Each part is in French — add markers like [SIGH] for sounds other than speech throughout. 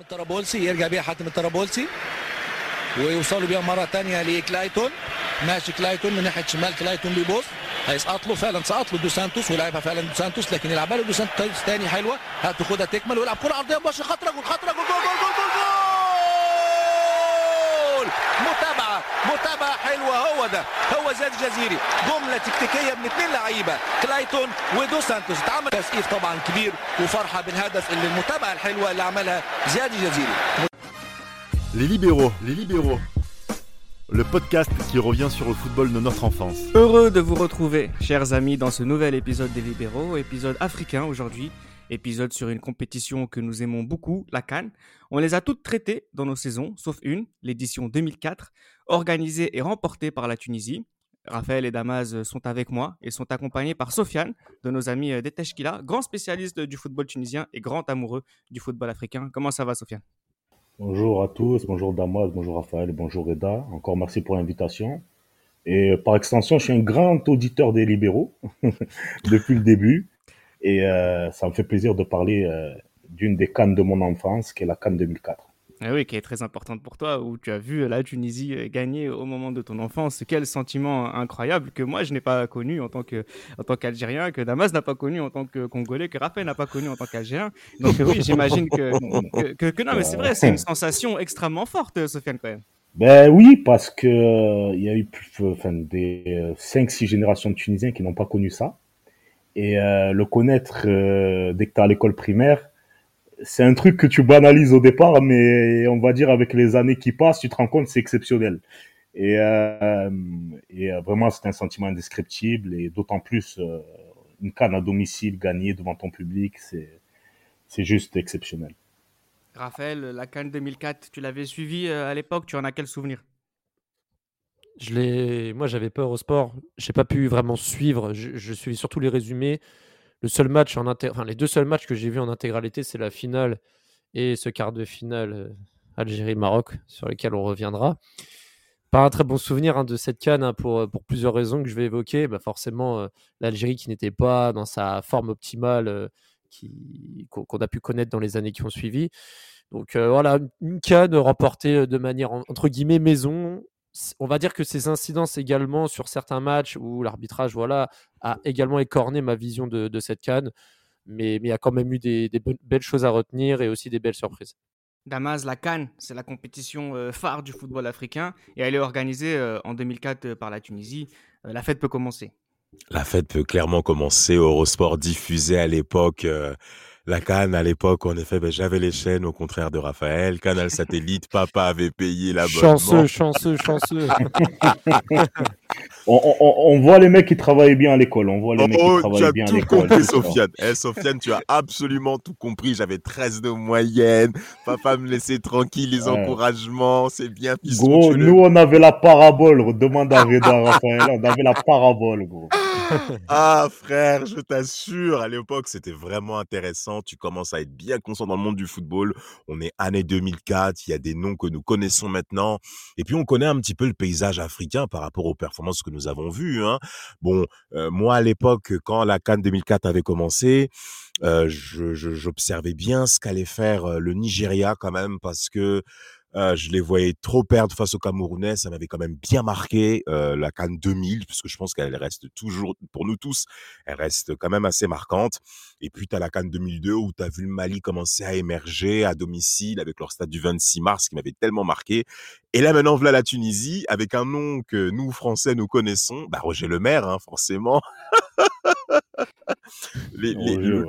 الطرابلسي يرجع بيها حاتم الطرابلسي ويوصلوا بيها مرة ثانية لكلايتون. ماشي كلايتون من ناحية شمال كلايتون بيبص هيسقط له فعلا سقط له دو سانتوس ولعبها فعلا دو سانتوس لكن يلعبها له دو سانتوس ثاني حلوة. هتاخدها تكمل ويلعب كرة عرضيه مباشرة. خطرة جول خطرة جول جول جول. متابعه متابعه حلوه هو ده هو زياد الجزيري جمله تكتيكيه من اثنين لعيبه كلايتون ودو سانتوس اتعمل تسقيف طبعا كبير وفرحه بالهدف اللي المتابعه الحلوه اللي عملها زياد الجزيري Les libéraux, les libéraux. Le podcast qui revient sur le football de notre enfance. Heureux de vous retrouver, chers amis, dans ce nouvel épisode des Libéraux, épisode africain aujourd'hui, épisode sur une compétition que nous aimons beaucoup, la Cannes. On les a toutes traitées dans nos saisons, sauf une, l'édition 2004, organisée et remportée par la Tunisie. Raphaël et Damas sont avec moi et sont accompagnés par Sofiane, de nos amis d'Eteshkila, grand spécialiste du football tunisien et grand amoureux du football africain. Comment ça va, Sofiane? Bonjour à tous, bonjour Damas, bonjour Raphaël, bonjour Reda. Encore merci pour l'invitation. Et par extension, je suis un grand auditeur des libéraux [LAUGHS] depuis le début. Et euh, ça me fait plaisir de parler euh, d'une des cannes de mon enfance, qui est la canne 2004. Ah oui, qui est très importante pour toi, où tu as vu la Tunisie gagner au moment de ton enfance. Quel sentiment incroyable que moi je n'ai pas connu en tant que en tant qu'Algérien, que Damas n'a pas connu en tant que Congolais, que Raphaël n'a pas connu en tant qu'Algérien. Donc oui, [LAUGHS] j'imagine que, que, que, que non, mais c'est vrai, c'est une sensation extrêmement forte, Sofiane quand même. Ben oui, parce que euh, il y a eu plus, enfin, des 5-6 générations de Tunisiens qui n'ont pas connu ça. Et euh, le connaître euh, dès que tu es à l'école primaire, c'est un truc que tu banalises au départ, mais on va dire avec les années qui passent, tu te rends compte c'est exceptionnel. Et, euh, et vraiment, c'est un sentiment indescriptible, et d'autant plus euh, une canne à domicile gagnée devant ton public, c'est c'est juste exceptionnel. Raphaël, la canne 2004, tu l'avais suivi à l'époque, tu en as quel souvenir? Je l'ai, moi j'avais peur au sport, j'ai pas pu vraiment suivre, je, je suivais surtout les résumés. Le seul match en les deux seuls matchs que j'ai vus en intégralité, c'est la finale et ce quart de finale euh, Algérie-Maroc, sur lesquels on reviendra. Pas un très bon souvenir hein, de cette canne hein, pour, pour plusieurs raisons que je vais évoquer. Bah, forcément, euh, l'Algérie qui n'était pas dans sa forme optimale euh, qu'on a pu connaître dans les années qui ont suivi. Donc euh, voilà, une canne remportée de manière entre guillemets maison, on va dire que ces incidences également sur certains matchs où l'arbitrage voilà, a également écorné ma vision de, de cette canne, mais, mais il y a quand même eu des, des, belles choses à retenir et aussi des belles surprises. Damas, la Cannes, c'est la compétition euh, phare du football africain et elle est organisée euh, en 2004 euh, par la Tunisie. la fête peut commencer. La fête peut clairement commencer. Eurosport diffusé à l'époque la Cannes, à l'époque, en effet, ben, j'avais les chaînes, au contraire de Raphaël. Canal Satellite, papa avait payé l'abonnement. Chanceux, chanceux, chanceux. [LAUGHS] on, on, on, voit les mecs qui travaillent bien à l'école. On voit les mecs oh, qui travaillent bien à l'école. Tu as tout compris, Sofiane. Eh, Sofiane, tu as absolument tout compris. J'avais 13 de moyenne. Papa me laissait tranquille, les ouais. encouragements. C'est bien, Gros, nous, on avait la parabole. Demande à Reda, [LAUGHS] Raphaël. On avait la parabole, gros. ah, frère, je t'assure. À l'époque, c'était vraiment intéressant. Tu commences à être bien conscient dans le monde du football. On est année 2004. Il y a des noms que nous connaissons maintenant. Et puis, on connaît un petit peu le paysage africain par rapport aux performances que nous avons vues. Hein. Bon, euh, moi, à l'époque, quand la Cannes 2004 avait commencé, euh, j'observais bien ce qu'allait faire euh, le Nigeria quand même parce que euh, je les voyais trop perdre face aux Camerounais. Ça m'avait quand même bien marqué euh, la Cannes 2000, puisque je pense qu'elle reste toujours, pour nous tous, elle reste quand même assez marquante. Et puis, tu as la Cannes 2002 où tu as vu le Mali commencer à émerger à domicile avec leur stade du 26 mars qui m'avait tellement marqué. Et là, maintenant, voilà la Tunisie avec un nom que nous, Français, nous connaissons. Bah, Roger Lemaire, hein, forcément. [LAUGHS] les, les, le,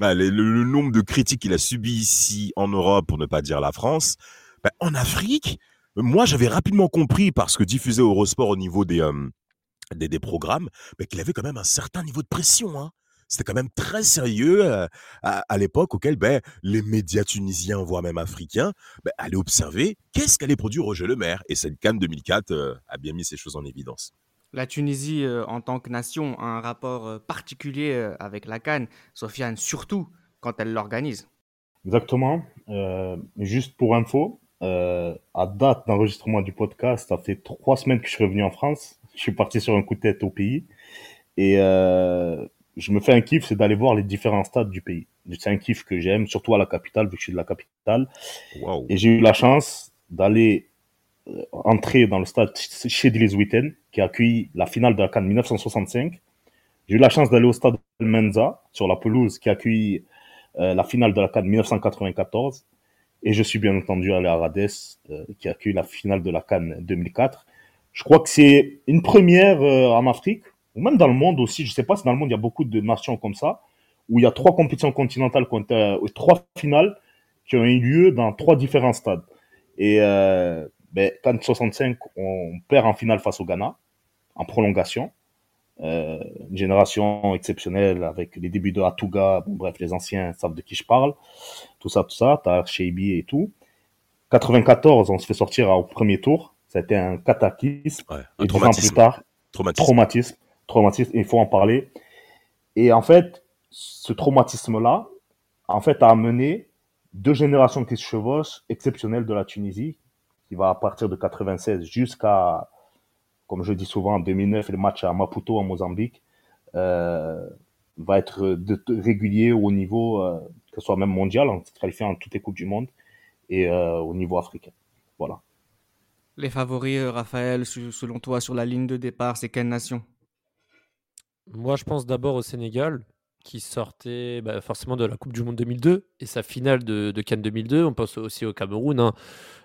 bah, les, le, le nombre de critiques qu'il a subi ici en Europe, pour ne pas dire la France, ben, en Afrique, moi, j'avais rapidement compris, parce que diffusé Eurosport au niveau des, euh, des, des, programmes, ben, qu'il avait quand même un certain niveau de pression. Hein. C'était quand même très sérieux euh, à, à l'époque auquel ben, les médias tunisiens, voire même africains, ben, allaient observer qu'est-ce qu'allait produire Roger Le Maire. Et cette Cannes 2004 euh, a bien mis ces choses en évidence. La Tunisie, euh, en tant que nation, a un rapport particulier avec la Cannes, Sofiane, surtout quand elle l'organise. Exactement. juste pour info, euh, à date d'enregistrement du podcast, ça fait trois semaines que je suis revenu en France. Je suis parti sur un coup de tête au pays. Et euh, je me fais un kiff, c'est d'aller voir les différents stades du pays. C'est un kiff que j'aime, surtout à la capitale, vu que je suis de la capitale. Et j'ai eu la chance d'aller euh, entrer dans le stade Chedlis Witten, qui a accueilli la finale de la CAN 1965. J'ai eu la chance d'aller au stade Menza, sur la pelouse, qui a accueilli euh, la finale de la CAN 1994. Et je suis bien entendu allé à Rades, euh, qui a accueilli la finale de la CAN 2004. Je crois que c'est une première euh, en Afrique, ou même dans le monde aussi. Je sais pas si dans le monde il y a beaucoup de nations comme ça, où il y a trois compétitions continentales, euh, trois finales qui ont eu lieu dans trois différents stades. Et ben, CAN 65, on perd en finale face au Ghana, en prolongation. Une génération exceptionnelle avec les débuts de Atuga, bref, les anciens savent de qui je parle, tout ça, tout ça, t'as Sheibi et tout. 94, on se fait sortir au premier tour, ça a été un cataclysme. Ouais, Et un dix ans plus traumatisme. tard, Traumatisme. traumatisme, traumatisme, il faut en parler. Et en fait, ce traumatisme-là, en fait, a amené deux générations qui se chevauchent exceptionnelles de la Tunisie, qui va à partir de 96 jusqu'à, comme je dis souvent, en 2009, le match à Maputo en Mozambique, euh, va être de, de- régulier au niveau, euh, que ce soit même mondial, en se qualifiant en toutes les coupes du monde, et euh, au niveau africain. Voilà. Les favoris, euh, Raphaël, selon toi, sur la ligne de départ, c'est quelle nation? Moi, je pense d'abord au Sénégal, qui sortait bah, forcément de la Coupe du Monde 2002 et sa finale de, de Cannes 2002. On pense aussi au Cameroun. hein.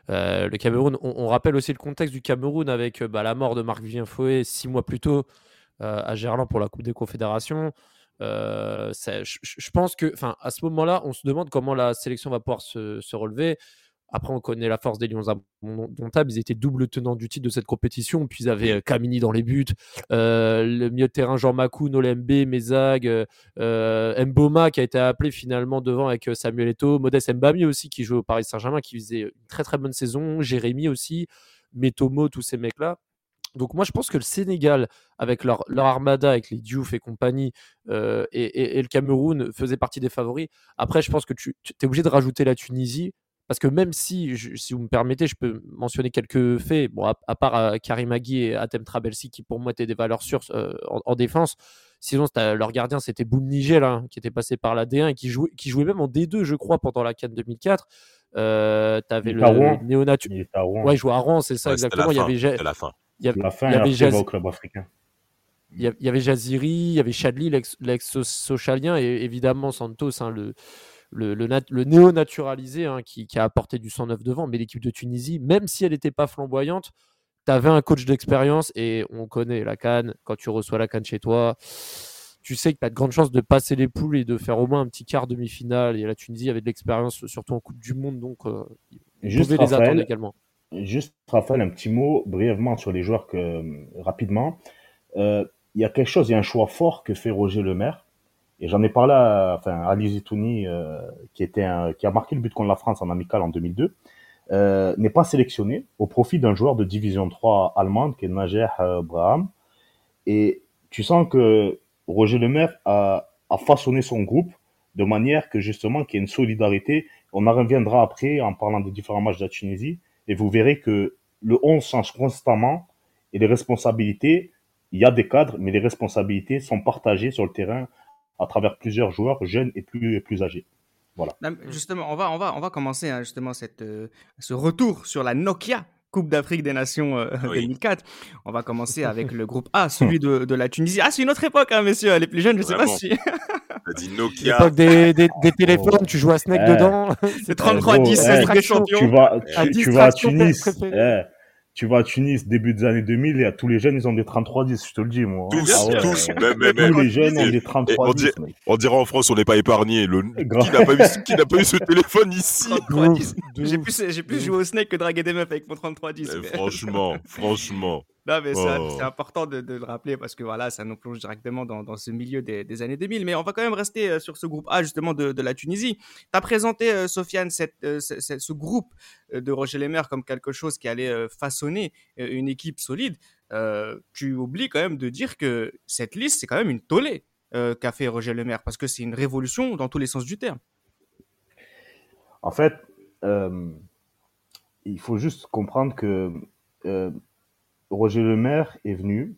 Euh, le Cameroun, on, on rappelle aussi le contexte du Cameroun avec bah, la mort de Marc-Vivien Fouet six mois plus tôt euh, à Gerland pour la Coupe des Confédérations. Euh, je, pense que, enfin, à ce moment-là, on se demande comment la sélection va pouvoir se, relever. Après, on connaît la force des Lions indomptables. Ils étaient double tenants du titre de cette compétition. Puis ils avaient euh, Kamini dans les buts, euh, le milieu de terrain Jean Macou, Nolembe, Mezag, euh, Mboma qui a été appelé finalement devant avec Samuel Eto'o, Modeste Mbami aussi qui joue au Paris Saint-Germain, qui faisait une très très bonne saison, Jérémy aussi, Metomo, tous ces mecs-là. Donc moi je pense que le Sénégal, avec leur, leur armada, avec les Diouf et compagnie, euh, et, et- et le Cameroun faisait partie des favoris. Après je pense que tu, tu es obligé de rajouter la Tunisie, parce que même si, je- si vous me permettez, je peux mentionner quelques faits, bon, à, à part euh, Karim Agui et Atem Trabelsi, qui pour moi étaient des valeurs sûres euh, en, en défense. Sinon, leur gardien, c'était Boum Nigel, hein, qui était passé par la D1 et qui jouait, qui jouait même en D2, je crois, pendant la CAN 2004. Euh, tu avais Il le néonatu. Il. Ouais, jouait à Rouen, c'est ça, Ouais, exactement. la Il y fin, avait, la fin. Il y avait- La fin, il y avait après, il va Jazz- au club africain. il y, a- il y avait Jaziri, il y avait Chadli, l'ex- l'ex-socialien, et évidemment Santos, hein, le, le, le, nat- le néo-naturalisé hein, qui, qui a apporté du 109 devant. Mais l'équipe de Tunisie, même si elle n'était pas flamboyante, tu avais un coach d'expérience et on connaît la canne. Quand tu reçois la canne chez toi, tu sais que tu as de grandes chances de passer les poules et de faire au moins un petit quart demi-finale. Et la Tunisie avait de l'expérience, surtout en Coupe du Monde, donc euh, Juste pouvaient les attendre également. Juste, Raphaël, un petit mot brièvement sur les joueurs que, euh, rapidement. Euh, Il y a quelque chose, il y a un choix fort que fait Roger Lemaire. Et j'en ai parlé à, enfin, Ali Zitouni, euh, qui, était un- qui a marqué le but contre la France en amical en 2002, euh, n'est pas sélectionné au profit d'un joueur de division 3 allemande qui est Najer Braham. Et tu sens que Roger Lemaire a, a façonné son groupe de manière que justement qu'il y ait une solidarité. On en reviendra après en parlant des différents matchs de la Tunisie et vous verrez que le 11 change constamment et les responsabilités, il y a des cadres, mais les responsabilités sont partagées sur le terrain à travers plusieurs joueurs jeunes et plus, et plus âgés. Mais Justement, on va, on va, on va commencer hein, justement cette, euh, ce retour sur la Nokia Coupe d'Afrique des Nations euh, Oui. 2004. On va commencer [LAUGHS] avec le groupe A, celui de, de la Tunisie. Ah, c'est une autre époque, hein, messieurs, les plus jeunes, je sais pas si. [LAUGHS] T'as dit Nokia. L'époque des, des, des téléphones, tu joues à Snake Eh. dedans. [LAUGHS] C'est gros, 33-10, eh, c'est Ligue des Champions. Tu vas, À tu, tu vas à distraction Tunis, eh, tu vas à Tunis début des années 2000 et à tous les jeunes ils ont des 33-10, je te le dis moi. Tous, Ah ouais, tous, euh, même, même, tous les jeunes ont Et- des et on dit- 33-10. mec. On dirait en France, on n'est pas épargné. Le... [LAUGHS] Qui n'a pas, eu- qui n'a pas eu ce téléphone ici? [LAUGHS] 33-10. De J'ai plus, j'ai plus joué au Snake que draguer des meufs avec mon 33-10. Eh, mais- Franchement, franchement. Non, mais c'est Oh. c'est important de, de le rappeler parce que voilà, ça nous plonge directement dans, dans ce milieu des, des années 2000. Mais on va quand même rester euh, sur ce groupe A, justement, de, de la Tunisie. Tu as présenté, euh, Sofiane, cette, euh, ce, groupe de Roger Lemaire comme quelque chose qui allait euh, façonner une équipe solide. Tu oublies quand même de dire que cette liste, c'est quand même une tollée qu'a fait Roger Lemaire parce que c'est une révolution dans tous les sens du terme. En fait, il faut juste comprendre que Roger Lemaire est venu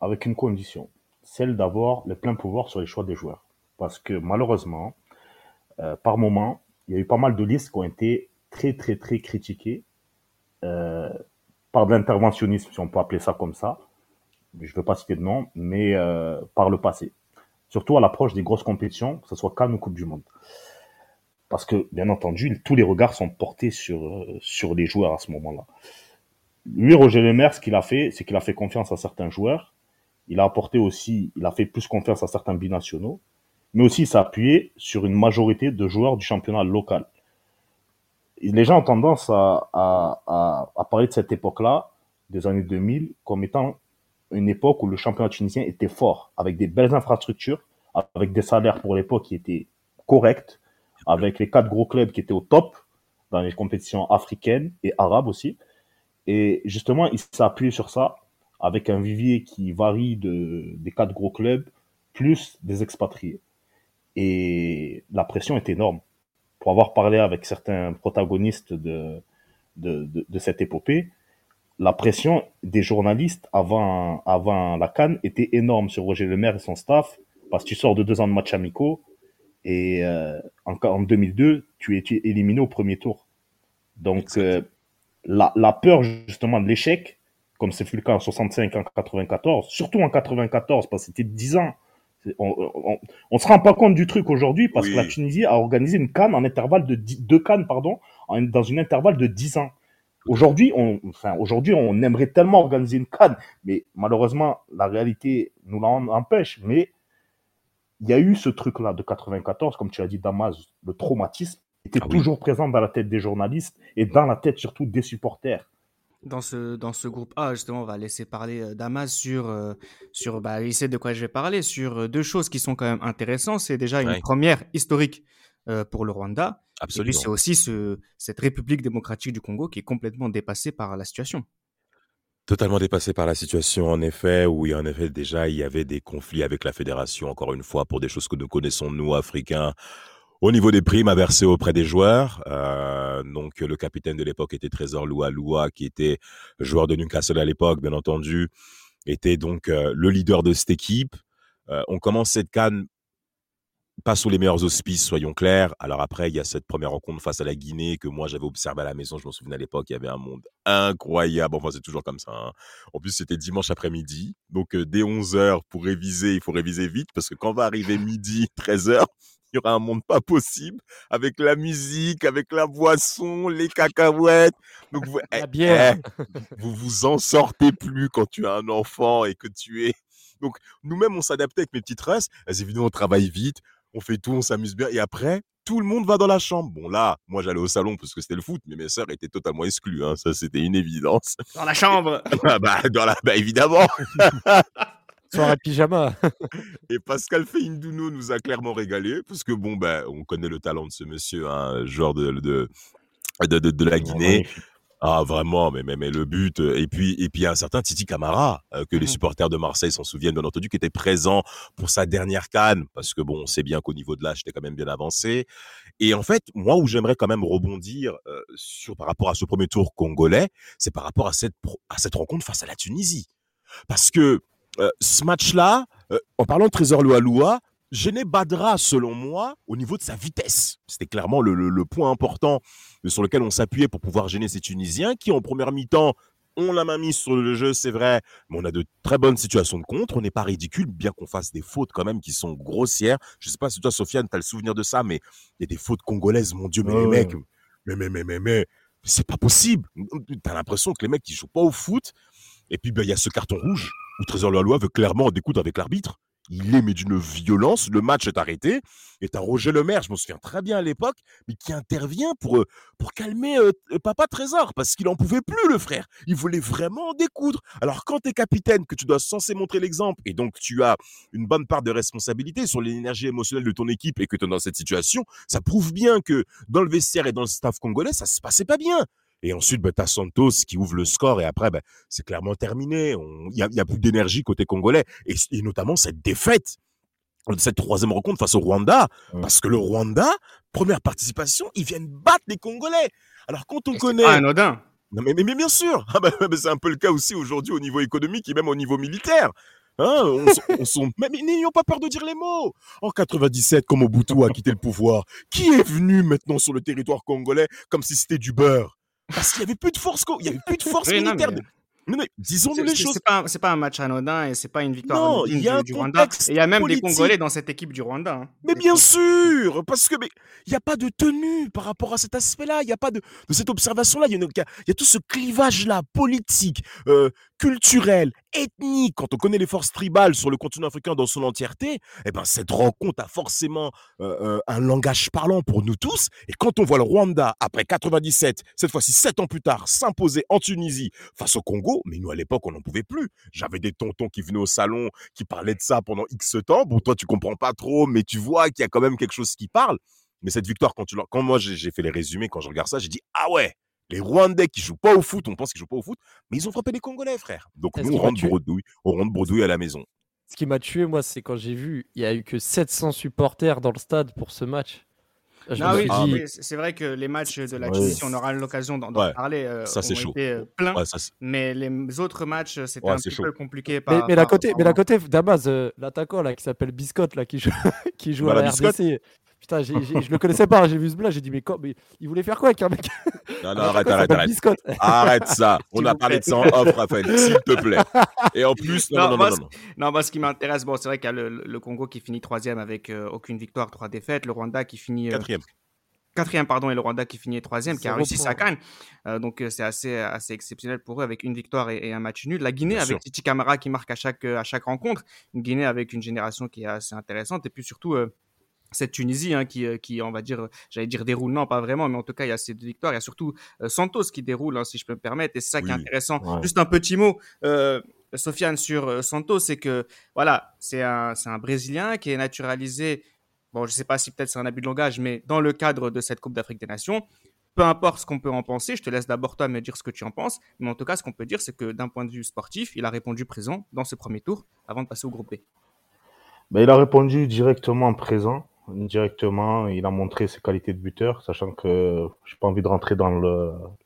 avec une condition. celle d'avoir le plein pouvoir sur les choix des joueurs. Parce que malheureusement, euh, par moment, il y a eu pas mal de listes qui ont été très, très, très critiquées euh, par de l'interventionnisme, si on peut appeler ça comme ça. Je ne veux pas citer de nom, mais euh, par le passé. Surtout à l'approche des grosses compétitions, que ce soit Cannes ou Coupe du Monde. Parce que, bien entendu, tous les regards sont portés sur, sur les joueurs à ce moment-là. Lui, Roger Lemaire, ce qu'il a fait, c'est qu'il a fait confiance à certains joueurs. Il a apporté aussi, il a fait plus confiance à certains binationaux, mais aussi il s'est appuyé sur une majorité de joueurs du championnat local. Les gens ont tendance à, à parler de cette époque-là, des années 2000, comme étant une époque où le championnat tunisien était fort, avec des belles infrastructures, avec des salaires pour l'époque qui étaient corrects, avec les quatre gros clubs qui étaient au top dans les compétitions africaines et arabes aussi. Et justement, il s'est appuyé sur ça avec un vivier qui varie de, des quatre gros clubs plus des expatriés. Et la pression est énorme. Pour avoir parlé avec certains protagonistes de, de, de, de cette épopée, la pression des journalistes avant, avant la Cannes était énorme sur Roger Lemaire et son staff, parce que tu sors de deux ans de matchs amicaux, et euh, en, en 2002, tu es, tu es éliminé au premier tour. Donc, euh, la, la peur justement de l'échec, comme c'est fut le cas en 65, en 94, surtout en 94, parce que c'était 10 ans. On, on, se rend pas compte du truc aujourd'hui parce Oui. que la Tunisie a organisé une canne en intervalle de 10 deux cannes, pardon, en- dans une intervalle de 10 ans. Aujourd'hui, on, enfin, aujourd'hui, on aimerait tellement organiser une canne, mais malheureusement, la réalité nous l'en empêche. Mais il y a eu ce truc-là de 94, comme tu as dit, Damas, le traumatisme était Ah oui. toujours présent dans la tête des journalistes et dans la tête surtout des supporters. Dans ce, dans ce groupe A, justement, on va laisser parler euh, Damas sur, euh, sur bah, il sait de quoi je vais parler, sur euh, deux choses qui sont quand même intéressantes. C'est déjà une Ouais. première historique euh, pour le Rwanda. Et puis, Absolument. c'est aussi ce, cette République démocratique du Congo qui est complètement dépassée par la situation. Totalement dépassé par la situation, en effet, où il y a en effet déjà il y avait des conflits avec la fédération, encore une fois, pour des choses que nous connaissons, nous, Africains, au niveau des primes à verser auprès des joueurs. Euh, donc, le capitaine de l'époque était Trésor Loua Loua, qui était joueur de Newcastle à l'époque, bien entendu, était donc euh, le leader de cette équipe. Euh, on commence cette canne pas sous les meilleurs auspices, soyons clairs. Alors après, il y a cette première rencontre face à la Guinée que moi j'avais observé à la maison. Je me souviens à l'époque, il y avait un monde incroyable. Enfin, c'est toujours comme ça. hein. En plus, c'était dimanche après-midi. Donc, dès 11h, pour réviser, il faut réviser vite parce que quand va arriver midi, 13h, il y aura un monde pas possible avec la musique, avec la boisson, les cacahuètes. Donc, vous, [LAUGHS] La eh, bière. eh, vous vous en sortez plus quand tu as un enfant et que tu es. [LAUGHS] Donc, nous-mêmes, on s'adaptait avec mes petites restes. Elles, évidemment, on travaille vite, on fait tout, on s'amuse bien. Et après, tout le monde va dans la chambre. Bon, là, moi, j'allais au salon parce que c'était le foot, mais mes sœurs étaient totalement exclues. hein. Ça, c'était une évidence. Dans la chambre [LAUGHS] Ah bah, dans la... bah, évidemment. Soirée pyjama. [LAUGHS] Et Pascal Feindouno nous a clairement régalé parce que, bon, ben, on connaît le talent de ce monsieur, un joueur de, de, de, de- de la Guinée. Magnifique. Ah vraiment, mais, mais, mais le but euh, et puis et puis il y a un certain Titi Camara euh, que les Mhm. supporters de Marseille s'en souviennent bien entendu qui était présent pour sa dernière canne parce que bon on sait bien qu'au niveau de l'âge j'étais quand même bien avancé et en fait moi où j'aimerais quand même rebondir euh, sur par rapport à ce premier tour congolais c'est par rapport à cette à cette rencontre face à la Tunisie parce que euh, ce match-là euh, en parlant de Trésor Loaloua Gêné Badra, selon moi, au niveau de sa vitesse. C'était clairement le, le- le point important sur lequel on s'appuyait pour pouvoir gêner ces Tunisiens qui, en première mi-temps, ont la main mise sur le jeu, c'est vrai, mais on a de très bonnes situations de contre. On n'est pas ridicule, bien qu'on fasse des fautes quand même qui sont grossières. Je sais pas si toi, Sofiane, tu as le souvenir de ça, mais il y a des fautes congolaises, mon Dieu, mais les mecs, mais, mais, mais, mais, mais, c'est pas possible. T'as l'impression que les mecs, ils jouent pas au foot. Et puis, ben, il y a ce carton rouge où Trésor Lalois veut clairement en découdre avec l'arbitre. Il est, mais d'une violence. Le match est arrêté. Et t'as Roger Lemaire, je m'en souviens très bien à l'époque, mais qui intervient pour, euh, pour calmer euh, Papa Trésor, parce qu'il en pouvait plus, le frère. Il voulait vraiment en découdre. Alors, quand t'es capitaine, que tu dois censé montrer l'exemple, et donc tu as une bonne part de responsabilité sur l'énergie émotionnelle de ton équipe et que tu es dans cette situation, ça prouve bien que dans le vestiaire et dans le staff congolais, ça se passait pas bien. Et ensuite, bah, tu as Santos qui ouvre le score et après, bah, c'est clairement terminé. Il n'y a, y a plus d'énergie côté congolais. Et, et notamment cette défaite de cette troisième rencontre face au Rwanda. Parce que le Rwanda, première participation, ils viennent battre les Congolais. Alors quand on Et connaît... pas anodin. Non, mais, mais, mais bien sûr, ah bah, bah, c'est un peu le cas aussi aujourd'hui au niveau économique et même au niveau militaire. Hein, on, s- on sont, [LAUGHS] mais mais n'ayons pas peur de dire les mots. En 97, quand Mobutu a quitté le pouvoir, qui est venu maintenant sur le territoire congolais comme si c'était du beurre? Parce qu'il y avait plus de force, il y avait plus de force Oui, non, militaire. Mais- disons-nous les choses. c'est pas, pas un match anodin et c'est pas une victoire Non, anodine il y a du, un du Rwanda. il y a même des. Congolais dans cette équipe du Rwanda. hein. Mais bien sûr, parce que mais il n'y a pas de tenue par rapport à cet aspect-là, il n'y a pas de, de cette observation-là, il y, a y y tout ce clivage-là, politique, euh, culturel, ethnique. Quand on connaît les forces tribales sur le continent africain dans son entièreté, eh ben cette rencontre a forcément euh, euh, un langage parlant pour nous tous. Et quand on voit le Rwanda après 97, cette fois-ci sept ans plus tard, s'imposer en Tunisie face au Congo, mais nous à l'époque on n'en pouvait plus. J'avais des tontons qui venaient au salon, qui parlaient de ça pendant X temps. Bon, toi tu comprends pas trop, mais tu vois qu'il y a quand même quelque chose qui parle. Mais cette victoire, quand tu quand moi j'ai fait les résumés, quand je regarde ça, j'ai dit ah ouais. Les Rwandais qui jouent pas au foot, on pense qu'ils jouent pas au foot, mais ils ont frappé les Congolais, frère. Donc nous, on rentre bredouille, on rentre bredouille à la maison. Ce qui m'a tué, moi, c'est quand j'ai vu, il y a eu que 700 supporters dans le stade pour ce match. Ah oui, dit, c'est vrai que les matchs de la Ouais. Tunisie, on aura l'occasion d'en Ouais, parler, euh, ça, c'est ont chaud. été euh. Ouais, ça, Mais les autres matchs, c'était Ouais, un petit chaud. peu compliqué. mais, Par, mais d'un par- côté, par mais moment. côté, Damas, euh, l'attaquant là qui s'appelle Biscotte là qui joue, [LAUGHS] qui joue à la Biscotte. RDC. Putain, j'ai- j'ai- je le connaissais pas, j'ai vu ce blague, j'ai dit mais, quoi, mais il voulait faire quoi avec un mec? Non, non, arrête, arrête, arrête. Biscotte Arrête ça. [LAUGHS] On a parlé de ça en off, Raphaël, s'il te plaît. Et en plus, non, Non, non, non, moi, non, non. Non, moi, ce qui m'intéresse, bon, c'est vrai qu'il y a le, le Congo qui finit troisième avec euh, aucune victoire, trois défaites. Le Rwanda qui finit euh, Quatrième. quatrième, pardon, et le Rwanda qui finit troisième, qui a réussi sa canne. Euh, donc, euh, c'est assez, assez exceptionnel pour eux avec une victoire et, et un match nul. La Guinée Bien avec sûr. Titi Camara qui marque à chaque, euh, à chaque rencontre. Une Guinée avec une génération qui est assez intéressante. Et puis surtout, euh, cette Tunisie hein, qui, euh, qui, on va dire, j'allais dire déroule, non, pas vraiment, mais en tout cas, il y a ces deux victoires. Il y a surtout euh, Santos qui déroule, hein, si je peux me permettre. Et c'est ça qui est intéressant. Ouais. Juste un petit mot, euh, Sofiane, sur euh, Santos, c'est que, voilà, c'est un, c'est un Brésilien qui est naturalisé. Bon, je sais pas si peut-être c'est un abus de langage, mais dans le cadre de cette Coupe d'Afrique des Nations, peu importe ce qu'on peut en penser, je te laisse d'abord toi me dire ce que tu en penses, mais en tout cas, ce qu'on peut dire, c'est que d'un point de vue sportif, il a répondu présent dans ce premier tour avant de passer au groupe B. Ben, il a répondu directement présent. Directement, il a montré ses qualités de buteur, sachant que j'ai pas envie de rentrer dans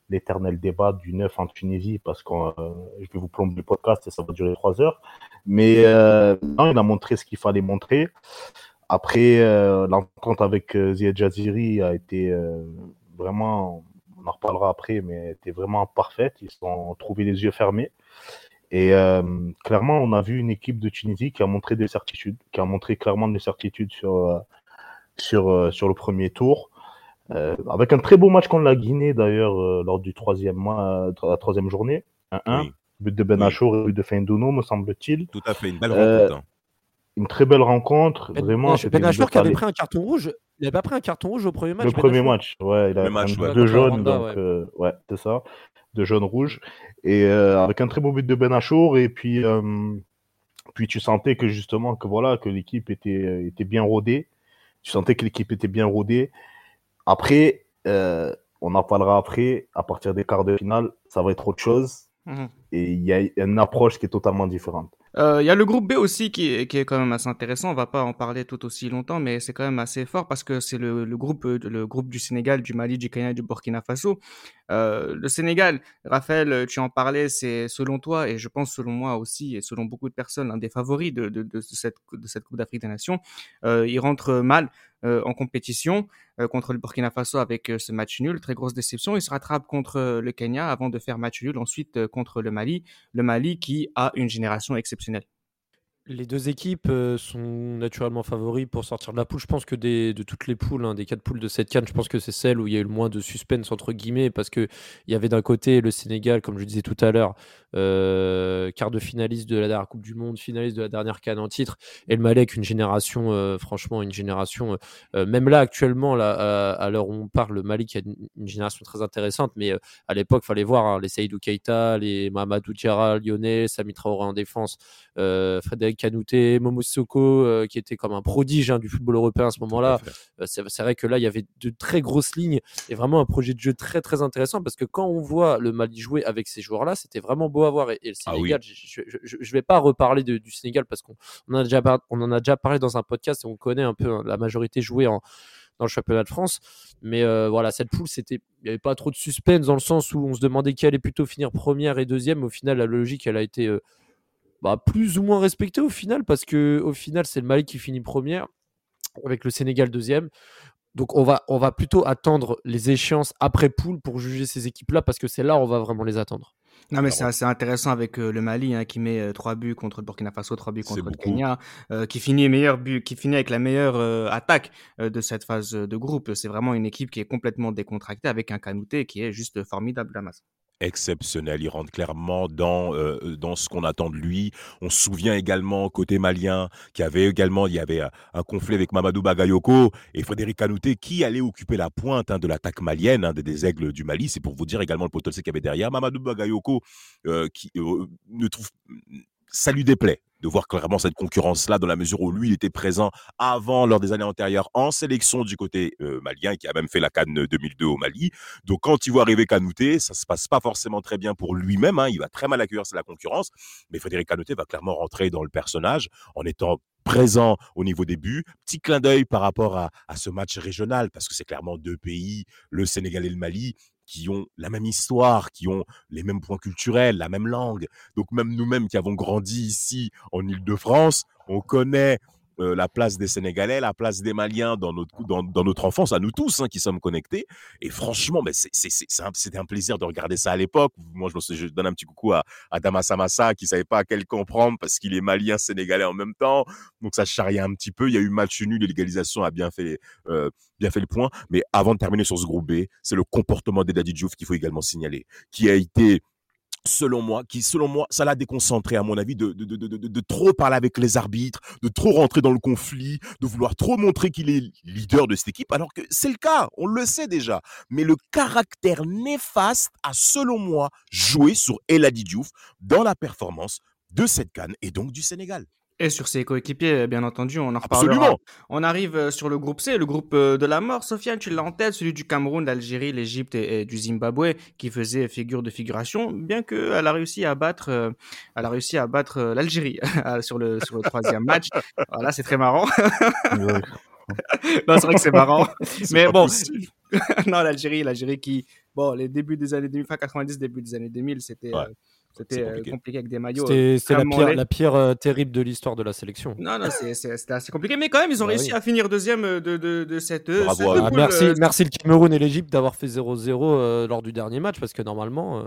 l'éternel débat du 9 en Tunisie parce que euh, je vais vous plomber le podcast et ça va durer trois heures. Mais euh, non, il a montré ce qu'il fallait montrer. Après, euh, l'entente avec euh, Ziad Jaziri a été vraiment, on en reparlera après, mais était vraiment parfaite. Ils se sont trouvés les yeux fermés. Et clairement, on a vu une équipe de Tunisie qui a montré des certitudes, qui a montré clairement des certitudes sur, sur, euh, sur le premier tour. Euh, avec un très beau match contre la Guinée, d'ailleurs, euh, lors du troisième mois, euh, la troisième journée. 1-1. Oui, But de Ben Oui. Achour et but de Fendouno, me semble-t-il. tout à fait, une belle Euh, rencontre. hein. Une très belle rencontre. Ben- Vraiment, Ben c'était une Achour qui avait pris un carton rouge, il avait pas pris un carton rouge au premier match. Le Ben premier match, ouais, il a match, un- ouais. deux jaunes, Rwanda, donc ouais. euh, ouais, c'est ça, deux jaunes rouges, et euh, avec un très beau but de Ben Achour, et puis euh, puis tu sentais que justement que voilà que l'équipe était était bien rodée, tu sentais que l'équipe était bien rodée. Après, euh, on en parlera après, à partir des quarts de finale, ça va être autre chose, Mhm. et il y a une approche qui est totalement différente. Euh, Il y a le groupe B aussi qui est, qui est quand même assez intéressant. On va pas en parler tout aussi longtemps, mais c'est quand même assez fort parce que c'est le, le groupe euh, le groupe du Sénégal, du Mali, du Kenya du Burkina Faso. Euh, le Sénégal, Raphaël, tu en parlais, c'est selon toi et je pense selon moi aussi et selon beaucoup de personnes l'un des favoris de, de, de cette de cette Coupe d'Afrique des Nations. Euh, il rentre mal en compétition euh, contre le Burkina Faso avec euh, ce match nul, très grosse déception. Il se rattrape contre euh, le Kenya avant de faire match nul ensuite euh, contre le Mali, le Mali qui a une génération exceptionnelle. Les deux équipes euh, sont naturellement favoris pour sortir de la poule. Je pense que de toutes les poules, hein, des quatre poules de cette canne, je pense que c'est celle où il y a eu le moins de suspense entre guillemets parce que il y avait d'un côté le Sénégal, comme je disais tout à l'heure, euh, quart de finaliste de la dernière Coupe du Monde, finaliste de la dernière canne en titre, et le Mali avec une génération, euh, franchement, une génération, même là actuellement, là, à, l'heure où on parle, le Mali qui a une, génération très intéressante, mais à l'époque, fallait voir hein, les Seydou Keita, les Mamadou Diarra, Lyonnais, Sami Traoré en défense, Frédéric Kanouté, Momo Sissoko, euh, qui était comme un prodige hein, du football européen à ce moment-là. Euh, c'est vrai que là, il y avait de très grosses lignes et vraiment un projet de jeu très très intéressant parce que quand on voit le Mali jouer avec ces joueurs-là, c'était vraiment beau à voir. Et, et le Ah oui. Sénégal, je, je, je- je vais pas reparler de- du Sénégal parce qu'on on en, a déjà par- on en a déjà parlé dans un podcast et on connaît un peu hein, la majorité jouée en, dans le championnat de France. Mais euh, voilà, cette poule, c'était, il n'y avait pas trop de suspense dans le sens où on se demandait qui allait plutôt finir première et deuxième. Au final, la logique, elle a été euh, bah, plus ou moins respecté au final, parce que au final, c'est le Mali qui finit première, avec le Sénégal deuxième. Donc on va, on va plutôt attendre les échéances après poule pour juger ces équipes-là, parce que c'est là où on va vraiment les attendre. Non, mais c'est assez intéressant avec euh, le Mali hein, qui met euh, trois buts contre le Burkina Faso, trois buts contre le beaucoup. Kenya, euh, qui finit meilleur but, qui finit avec la meilleure euh, attaque euh, de cette phase de groupe. C'est vraiment une équipe qui est complètement décontractée avec un Kanouté qui est juste formidable, Damas. Exceptionnel. Il rentre clairement dans, euh, dans ce qu'on attend de lui. On se souvient également, côté malien, qu'il y avait également il y avait un, un conflit avec Mamadou Bagayoko et Frédéric Kanouté qui allait occuper la pointe hein, de l'attaque malienne, hein, des, aigles du Mali. C'est pour vous dire également le potentiel qu'il y avait derrière. Mamadou Bagayoko euh, qui euh, ne trouve ça lui déplaît de voir clairement cette concurrence-là, dans la mesure où lui, il était présent avant, lors des années antérieures, en sélection du côté euh, malien, qui a même fait la Cannes 2002 au Mali. Donc, quand il voit arriver Kanouté, ça se passe pas forcément très bien pour lui-même. hein. Il va très mal accueillir la concurrence. Mais Frédéric Kanouté va clairement rentrer dans le personnage en étant présent au niveau des buts. Petit clin d'œil par rapport à ce match régional, parce que c'est clairement deux pays, le Sénégal et le Mali, qui ont la même histoire, qui ont les mêmes points culturels, la même langue. Donc même nous-mêmes qui avons grandi ici en Île-de-France, on connaît euh, la place des Sénégalais, la place des Maliens dans notre, dans, dans notre enfance, à nous tous hein, qui sommes connectés. Et franchement, mais c'est un- c'était un plaisir de regarder ça à l'époque. Moi, je, je donne un petit coucou à, à Damas Amassa qui savait pas à quel camp prendre parce qu'il est malien, sénégalais en même temps. Donc ça charriait un petit peu. Il y a eu match nul l'égalisation a bien fait, euh, bien fait le point. Mais avant de terminer sur ce groupe B, c'est le comportement d'Edadi Diouf qu'il faut également signaler, qui a été selon moi, qui selon moi, ça l'a déconcentré à mon avis de, trop parler avec les arbitres, de trop rentrer dans le conflit, de vouloir trop montrer qu'il est leader de cette équipe, alors que c'est le cas, on le sait déjà. Mais le caractère néfaste a selon moi joué sur Eladi Diouf dans la performance de cette canne et donc du Sénégal. Et sur ses coéquipiers, bien entendu, on en reparlera. Absolument. On arrive euh, sur le groupe C, le groupe euh, de la mort. Sofiane, tu l'as en tête, celui du Cameroun, l'Algérie, l'Égypte et, et du Zimbabwe, qui faisait figure de figuration, bien qu'elle a réussi à battre, euh, elle a réussi à battre euh, l'Algérie [LAUGHS] sur le sur le troisième match. Voilà, c'est très marrant. [LAUGHS] Non, c'est vrai que c'est marrant. [LAUGHS] Mais bon, non, l'Algérie, l'Algérie qui, bon, les débuts des années 2000, fin 90, début des années 2000, c'était Ouais, euh, c'était euh, compliqué. compliqué avec des maillots. C'était c'était la pire, la pire euh, terrible de l'histoire de la sélection. Non, non, c'était assez compliqué, mais quand même, ils ont Bah réussi oui. à finir deuxième euh, de, de, de cette, euh, Bravo cette. Ah, merci, euh, merci le Cameroun et l'Égypte d'avoir fait 0-0 euh, lors du dernier match parce que normalement, euh,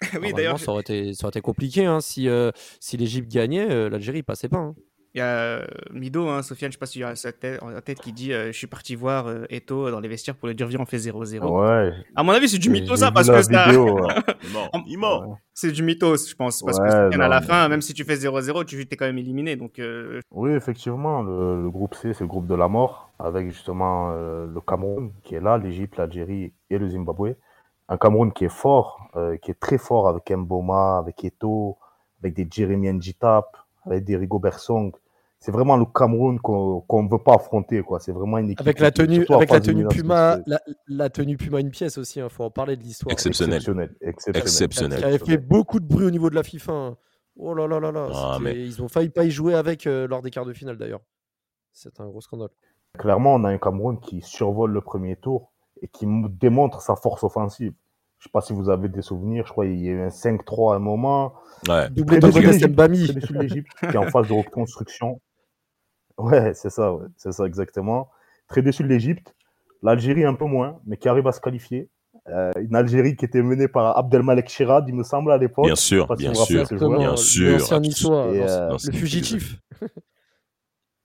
[LAUGHS] oui, normalement, ça, aurait été, ça aurait été compliqué. hein. Si, euh, si l'Égypte gagnait, euh, l'Algérie passait pas. hein. Il y a euh, Mido, hein, Sofiane, je sais pas si tu as sa tête, en tête qui dit euh, Je suis parti voir euh, Eto dans les vestiaires pour lui dire Viens, on fait 0-0. Ouais. À mon avis, c'est du mytho, ça, parce que ça-. [LAUGHS] Il ment. C'est du mythos, je pense. Parce que Ouais, Sofiane, à la mais- fin, même si tu fais 0-0, tu es quand même éliminé. Donc, euh, Oui, effectivement, le, le groupe C, c'est le groupe de la mort, avec justement euh, le Cameroun qui est là, l'Égypte, l'Algérie et le Zimbabwe. Un Cameroun qui est fort, euh, qui est très fort avec Mboma, avec Eto, avec des Jeremy Njitap, avec des Rigo Bersong. C'est vraiment le Cameroun qu'on ne veut pas affronter, quoi. C'est vraiment une équipe. Avec la qui- tenue, avec la tenue Puma, la, la tenue Puma une pièce aussi. Il faut en parler de l'histoire. Exceptionnel. exceptionnel. Exceptionnel. Exceptionnel. Qui avait fait beaucoup de bruit au niveau de la FIFA. hein. Oh là là là là. Ah, mais- Ils ont failli pas y jouer avec euh, lors des quarts de finale d'ailleurs. C'est un gros scandale. Clairement, on a un Cameroun qui survole le premier tour et qui démontre sa force offensive. Je sais pas si vous avez des souvenirs, je crois qu'il y a eu un 5-3 à un moment. Ouais. Doublé de l'Égypte, qui est en phase de reconstruction. Ouais, c'est ça, ouais, c'est ça exactement. Très déçu de l'Égypte. L'Algérie un peu moins, mais qui arrive à se qualifier. Euh, une Algérie qui était menée par Abdelmalek Chirad, il me semble, à l'époque. Bien sûr, bien sûr. Bien sûr, L'ancien niçois, euh, le fugitif.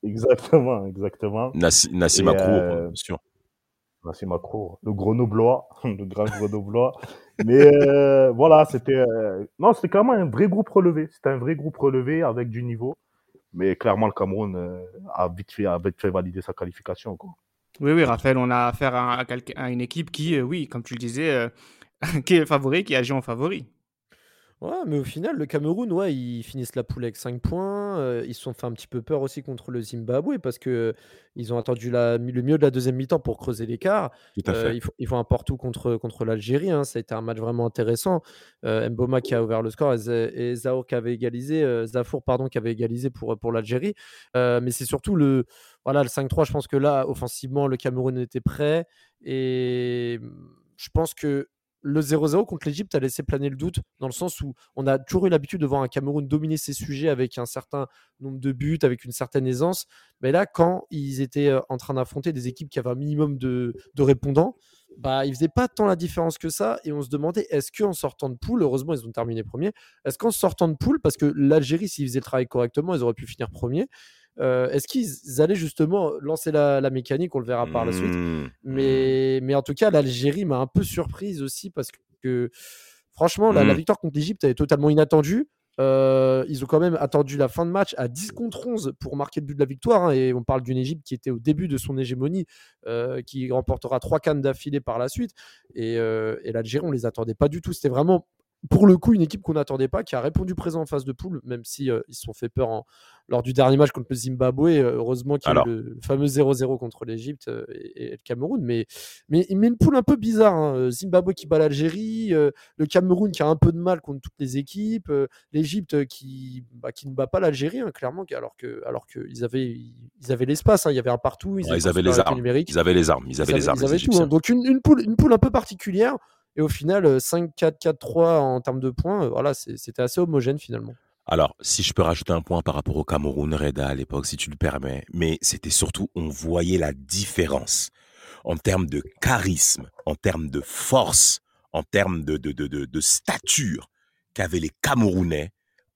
Exactement, exactement. Nassi- Nassim Akrour, euh, bien sûr. Merci Macron, le grenoblois, [LAUGHS] le grand grenoblois. Mais euh, voilà, c'était euh, non, c'était clairement un vrai groupe relevé. C'était un vrai groupe relevé avec du niveau. Mais clairement, le Cameroun euh, a vite fait, valider sa qualification. Oui, oui, Raphaël, on a affaire à, à une équipe qui, euh, oui, comme tu le disais, euh, [LAUGHS] qui est favori, qui agit en favori. Ouais, mais au final, le Cameroun, ouais, ils finissent la poule avec 5 points. euh, ils se sont fait un petit peu peur aussi contre le Zimbabwe parce que ils ont attendu la- le milieu de la deuxième mi-temps pour creuser l'écart. Euh, ils, font, ils font un partout contre, contre l'Algérie. hein. Ça a été un match vraiment intéressant. Euh, Mboma qui a ouvert le score et, Zahour qui avait égalisé, euh, Zafour pardon, qui avait égalisé pour, pour l'Algérie. Euh, mais c'est surtout le, voilà, le 5-3. Je pense que là, offensivement, le Cameroun était prêt. Et je pense que le 0-0 contre l'Égypte a laissé planer le doute, dans le sens où on a toujours eu l'habitude de voir un Cameroun dominer ses sujets avec un certain nombre de buts, avec une certaine aisance. Mais là, quand ils étaient euh, en train d'affronter des équipes qui avaient un minimum de, de répondants, bah, ils faisaient pas tant la différence que ça. Et on se demandait, est-ce qu'en sortant de poule, heureusement, ils ont terminé premier, est-ce qu'en sortant de poule, parce que l'Algérie, s'ils faisaient le travail correctement, ils auraient pu finir premier. Euh, est-ce qu'ils allaient justement lancer la, la, mécanique On le verra par la suite. Mmh. Mais, mais en tout cas, l'Algérie m'a un peu surprise aussi parce que, franchement, la, la Mmh. victoire contre l'Égypte est totalement inattendue. Euh, ils ont quand même attendu la fin de match à 10 contre 11 pour marquer le but de la victoire. hein, et on parle d'une Égypte qui était au début de son hégémonie, euh, qui remportera trois cannes d'affilée par la suite. Et, euh, et l'Algérie, on les attendait pas du tout. C'était vraiment, pour le coup, une équipe qu'on n'attendait pas, qui a répondu présent en phase de poule, même si euh, ils se sont fait peur en- lors du dernier match contre le Zimbabwe. euh, heureusement qu'il y a eu le, fameux 0-0 contre l'Égypte euh, et, et le Cameroun. Mais, mais, mais une poule un peu bizarre. hein. Zimbabwe qui bat l'Algérie, euh, le Cameroun qui a un peu de mal contre toutes les équipes, l'Égypte qui, bah, qui ne bat pas l'Algérie, hein, clairement, alors que alors qu'ils avaient, ils avaient l'espace. hein. Il y avait un partout, ils, Ouais, avaient ils avaient les armes. Ils avaient les armes. Ils avaient les armes. Ils avaient tout, hein. Donc une, une poule, une poule un peu particulière. Et au final, euh, 5-4-4-3 en termes de points, euh, voilà, c'était assez homogène finalement. Alors, si je peux rajouter un point par rapport au Cameroun, Reda, à l'époque, si tu le permets, mais c'était surtout, on voyait la différence en termes de charisme, en termes de force, en termes de, de, de, de stature qu'avaient les Camerounais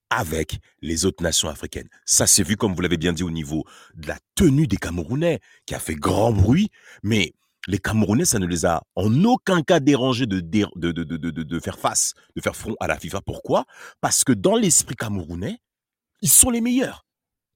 avec les autres nations africaines. Ça s'est vu, comme vous l'avez bien dit, au niveau de la tenue des Camerounais, qui a fait grand bruit, mais les Camerounais, ça ne les a en aucun cas dérangés de, dé- de, de, de, de, de- de faire face, de faire front à la FIFA. Pourquoi? Parce que dans l'esprit camerounais, ils sont les meilleurs.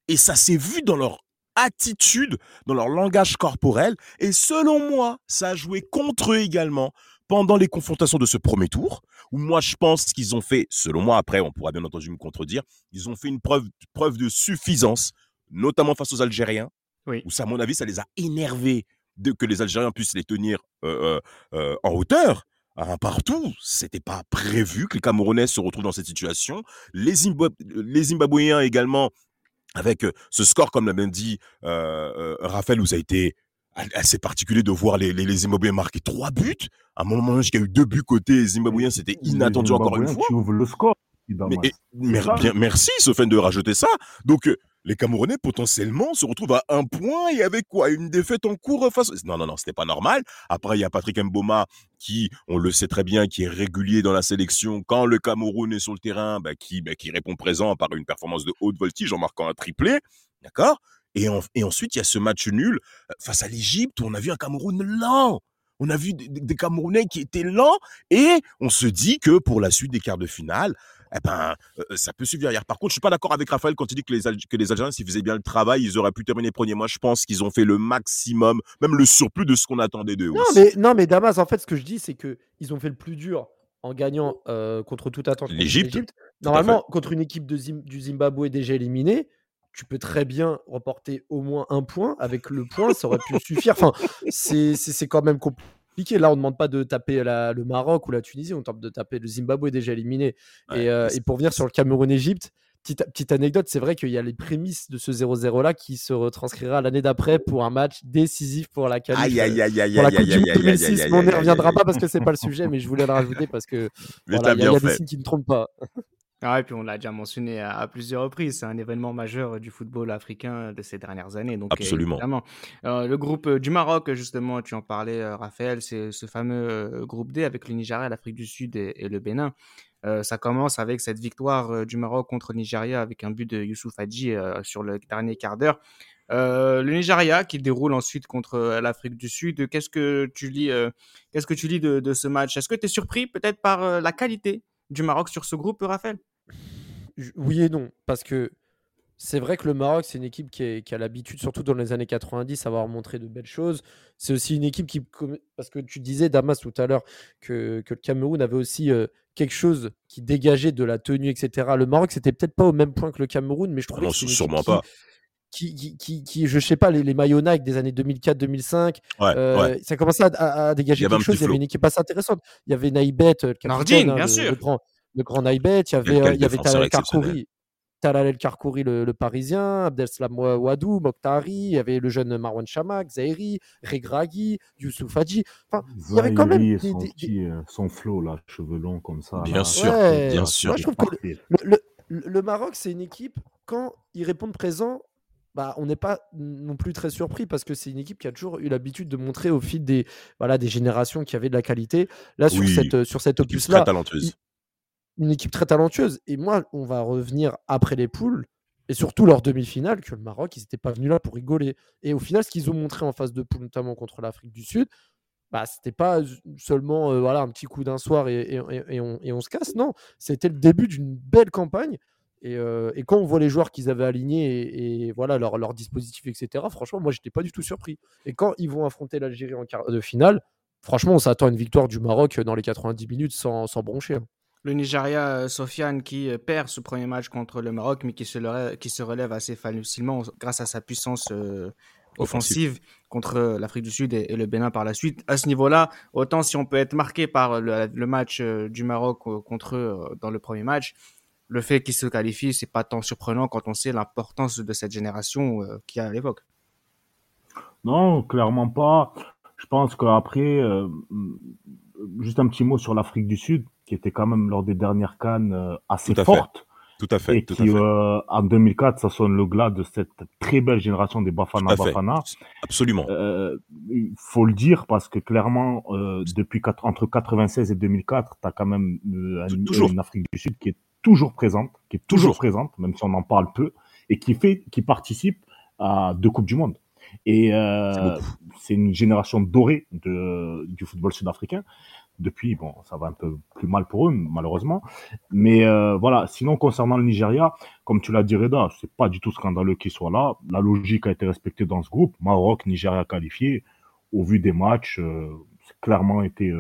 Et ça s'est vu dans leur attitude, dans leur langage corporel. Et selon moi, ça a joué contre eux également pendant les confrontations de ce premier tour, où moi je pense qu'ils ont fait, selon moi, après on pourra bien entendu me contredire, ils ont fait une preuve, preuve de suffisance, notamment face aux Algériens, Oui. où ça, à mon avis, ça les a énervés de que les Algériens puissent les tenir euh, euh, euh, en hauteur. un partout, c'était pas prévu que les Camerounais se retrouvent dans cette situation. Les, Zimbab- les Zimbabwéens également, avec ce score, comme l'a bien dit Raphaël, où ça a été assez particulier de voir les, les, les Zimbabwéens marquer trois buts. À un moment donné, il y a eu deux buts côté Zimbabwéen, c'était inattendu encore une fois. Tu ouvres le score. Mais, et- C'est mer- bien, merci, Sofiane, de rajouter ça. Donc, les Camerounais, potentiellement, se retrouvent à un point et avec quoi? Une défaite en cours face. Non, non, non, c'était pas normal. Après, il y a Patrick Mboma qui, on le sait très bien, qui est régulier dans la sélection. Quand le Cameroun est sur le terrain, bah, qui, bah, qui répond présent par une performance de haute voltige en marquant un triplé. D'accord? Et, en- et ensuite, il y a ce match nul euh, face à l'Égypte où on a vu un Cameroun lent. On a vu des Camerounais qui étaient lents et on se dit que pour la suite des quarts de finale, eh ben, euh, ça peut suivre derrière. Par contre, je suis pas d'accord avec Raphaël quand il dit que les, Alg- que les Algériens, s'ils faisaient bien le travail, ils auraient pu terminer premier. Moi, je pense qu'ils ont fait le maximum, même le surplus de ce qu'on attendait d'eux. Non mais, non, mais Damas, en fait, ce que je dis, c'est qu'ils ont fait le plus dur en gagnant euh, contre toute attente. L'Égypte, Normalement, contre une équipe de Zim- du Zimbabwe déjà éliminée, tu peux très bien remporter au moins un point. Avec le point, ça aurait pu suffire. Enfin, c'est quand même compliqué. Là, on ne demande pas de taper la- le Maroc ou la Tunisie, on tente de taper le Zimbabwe déjà éliminé. Ouais, et, euh, et pour venir sur le Cameroun-Égypte, petite, petite anecdote, c'est vrai qu'il y a les prémices de ce 0-0 là qui se retranscrira l'année d'après pour un match décisif pour la qualif. Aïe, aïe, aïe, aïe, pour la aïe, Coupe aïe, du aïe, Monde aïe, aïe, 2006, aïe, mais on n'y aïe, reviendra aïe, pas aïe, parce que c'est pas le sujet, mais je voulais le rajouter parce que [LAUGHS] Mais voilà, il y a, il y a des signes qui ne trompent pas. Ah ouais, puis on l'a déjà mentionné à, à plusieurs reprises, c'est un événement majeur du football africain de ces dernières années. Donc, Absolument. Euh, le groupe euh, du Maroc, justement, tu en parlais, euh, Raphaël, c'est ce fameux groupe D avec le Nigeria, l'Afrique du Sud et, et le Bénin. Euh, ça commence avec cette victoire du Maroc contre le Nigeria avec un but de Youssouf Hadji euh, sur le dernier quart d'heure. Euh, le Nigeria qui déroule ensuite contre l'Afrique du Sud. Qu'est-ce que tu lis, qu'est-ce que tu lis de, de ce match? Est-ce que tu es surpris peut-être par la qualité du Maroc sur ce groupe, Raphaël? Oui et non, parce que c'est vrai que le Maroc, c'est une équipe qui, est- qui a l'habitude, surtout dans les années 90, à avoir montré de belles choses. C'est aussi une équipe qui, parce que tu disais, Damas, tout à l'heure, que, que le Cameroun avait aussi euh, quelque chose qui dégageait de la tenue, etc. Le Maroc, c'était peut-être pas au même point que le Cameroun, mais je Ah trouvais non, que c'est une équipe sûrement qui- pas. Qui, qui, qui, qui- je sais pas, les, les maillots Nike des années 2004-2005, Ouais, euh, ouais. ça commençait à, à- à dégager quelque chose. Il y avait une équipe assez intéressante. Il y avait Naïbet, le capitaine, Nordine, hein, bien le, sûr. le grand, le grand Naïbet. Il y avait, euh, il y avait Talal. Karkouri. Talal El Karkouri, le, le Parisien, Abdeslam Wadou, Mokhtari, il y avait le jeune Marwan Chamak, Zahiri, Regragui, Youssouf Hadji. Enfin, il y avait quand même des- son, des- petit, euh, son flow là, cheveux longs comme ça. Bien là. sûr, Ouais, bien moi, sûr. je trouve que Parfait. le, le- le Maroc, c'est une équipe, quand ils répondent présent, bah, on n'est pas non plus très surpris parce que c'est une équipe qui a toujours eu l'habitude de montrer au fil des, voilà, des générations qui avaient de la qualité. Là, sur, Oui, cette, sur cet opus-là, très talentueuse. Une équipe très talentueuse. Et moi, on va revenir après les poules et surtout leur demi-finale que le Maroc, ils n'étaient pas venus là pour rigoler. Et au final, ce qu'ils ont montré en phase de poule, notamment contre l'Afrique du Sud, bah, c'était pas seulement euh, voilà, un petit coup d'un soir et, et- on, et on se casse. Non, c'était le début d'une belle campagne. Et, euh, quand on voit les joueurs qu'ils avaient alignés et, voilà leur, leur dispositif, etc., franchement, moi, j'étais pas du tout surpris. Et quand ils vont affronter l'Algérie en quart de finale, franchement, on s'attend à une victoire du Maroc dans les 90 minutes sans, sans broncher. hein. Le Nigeria, euh, Sofiane, qui euh, perd ce premier match contre le Maroc, mais qui se, le- qui se relève assez facilement grâce à sa puissance euh, offensive contre l'Afrique du Sud et, et le Bénin par la suite. À ce niveau-là, autant si on peut être marqué par le, le match euh, du Maroc euh, contre eux dans le premier match, le fait qu'ils se qualifient, c'est pas tant surprenant quand on sait l'importance de cette génération qu'il y a à l'époque. Non, clairement pas. Je pense qu'après, juste un petit mot sur l'Afrique du Sud, qui était quand même lors des dernières cannes euh, assez Tout à fait. forte. Tout à fait. et tout à qui, fait. euh, en 2004, ça sonne le glas de cette très belle génération des Bafana. Bafana. Absolument. Euh, il faut le dire parce que clairement, euh, depuis quatre- entre 96 et 2004, tu as quand même Tou- un- toujours. une Afrique du Sud qui est toujours présente, qui est toujours, Toujours. présente, même si on en parle peu, et qui fait, qui participe à deux coupes du monde. Et euh, C'est une génération dorée de, du football sud-africain. Depuis, bon, ça va un peu plus mal pour eux, malheureusement. Mais euh, voilà, sinon, concernant le Nigeria, comme tu l'as dit, Reda, c'est pas du tout scandaleux qu'il soit là. La logique a été respectée dans ce groupe. Maroc, Nigeria qualifié. Au vu des matchs, euh, c'est clairement été,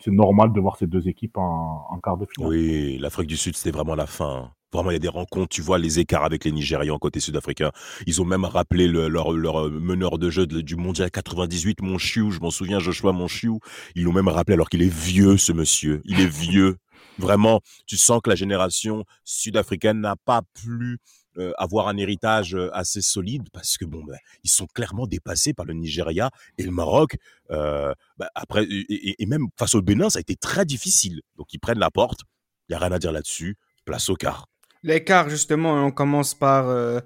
c'est normal de voir ces deux équipes en, en quart de finale. Oui, l'Afrique du Sud, c'était vraiment la fin. Vraiment, il y a des rencontres, tu vois les écarts avec les Nigérians côté sud-africain. Ils ont même rappelé le- leur, leur meneur de jeu du mondial 98, Monchiou, je m'en souviens, Joshua Monchiou. Ils l'ont même rappelé alors qu'il est vieux, ce monsieur. Il est vieux. [LAUGHS] Vraiment, tu sens que la génération sud-africaine n'a pas pu euh, avoir un héritage euh, assez solide parce que bon, ben, ils sont clairement dépassés par le Nigeria et le Maroc. Euh, bah, après, et, et- même face au Bénin, ça a été très difficile. Donc ils prennent la porte. Il y a rien à dire là-dessus. Place au quart. L'écart, justement, on commence par euh,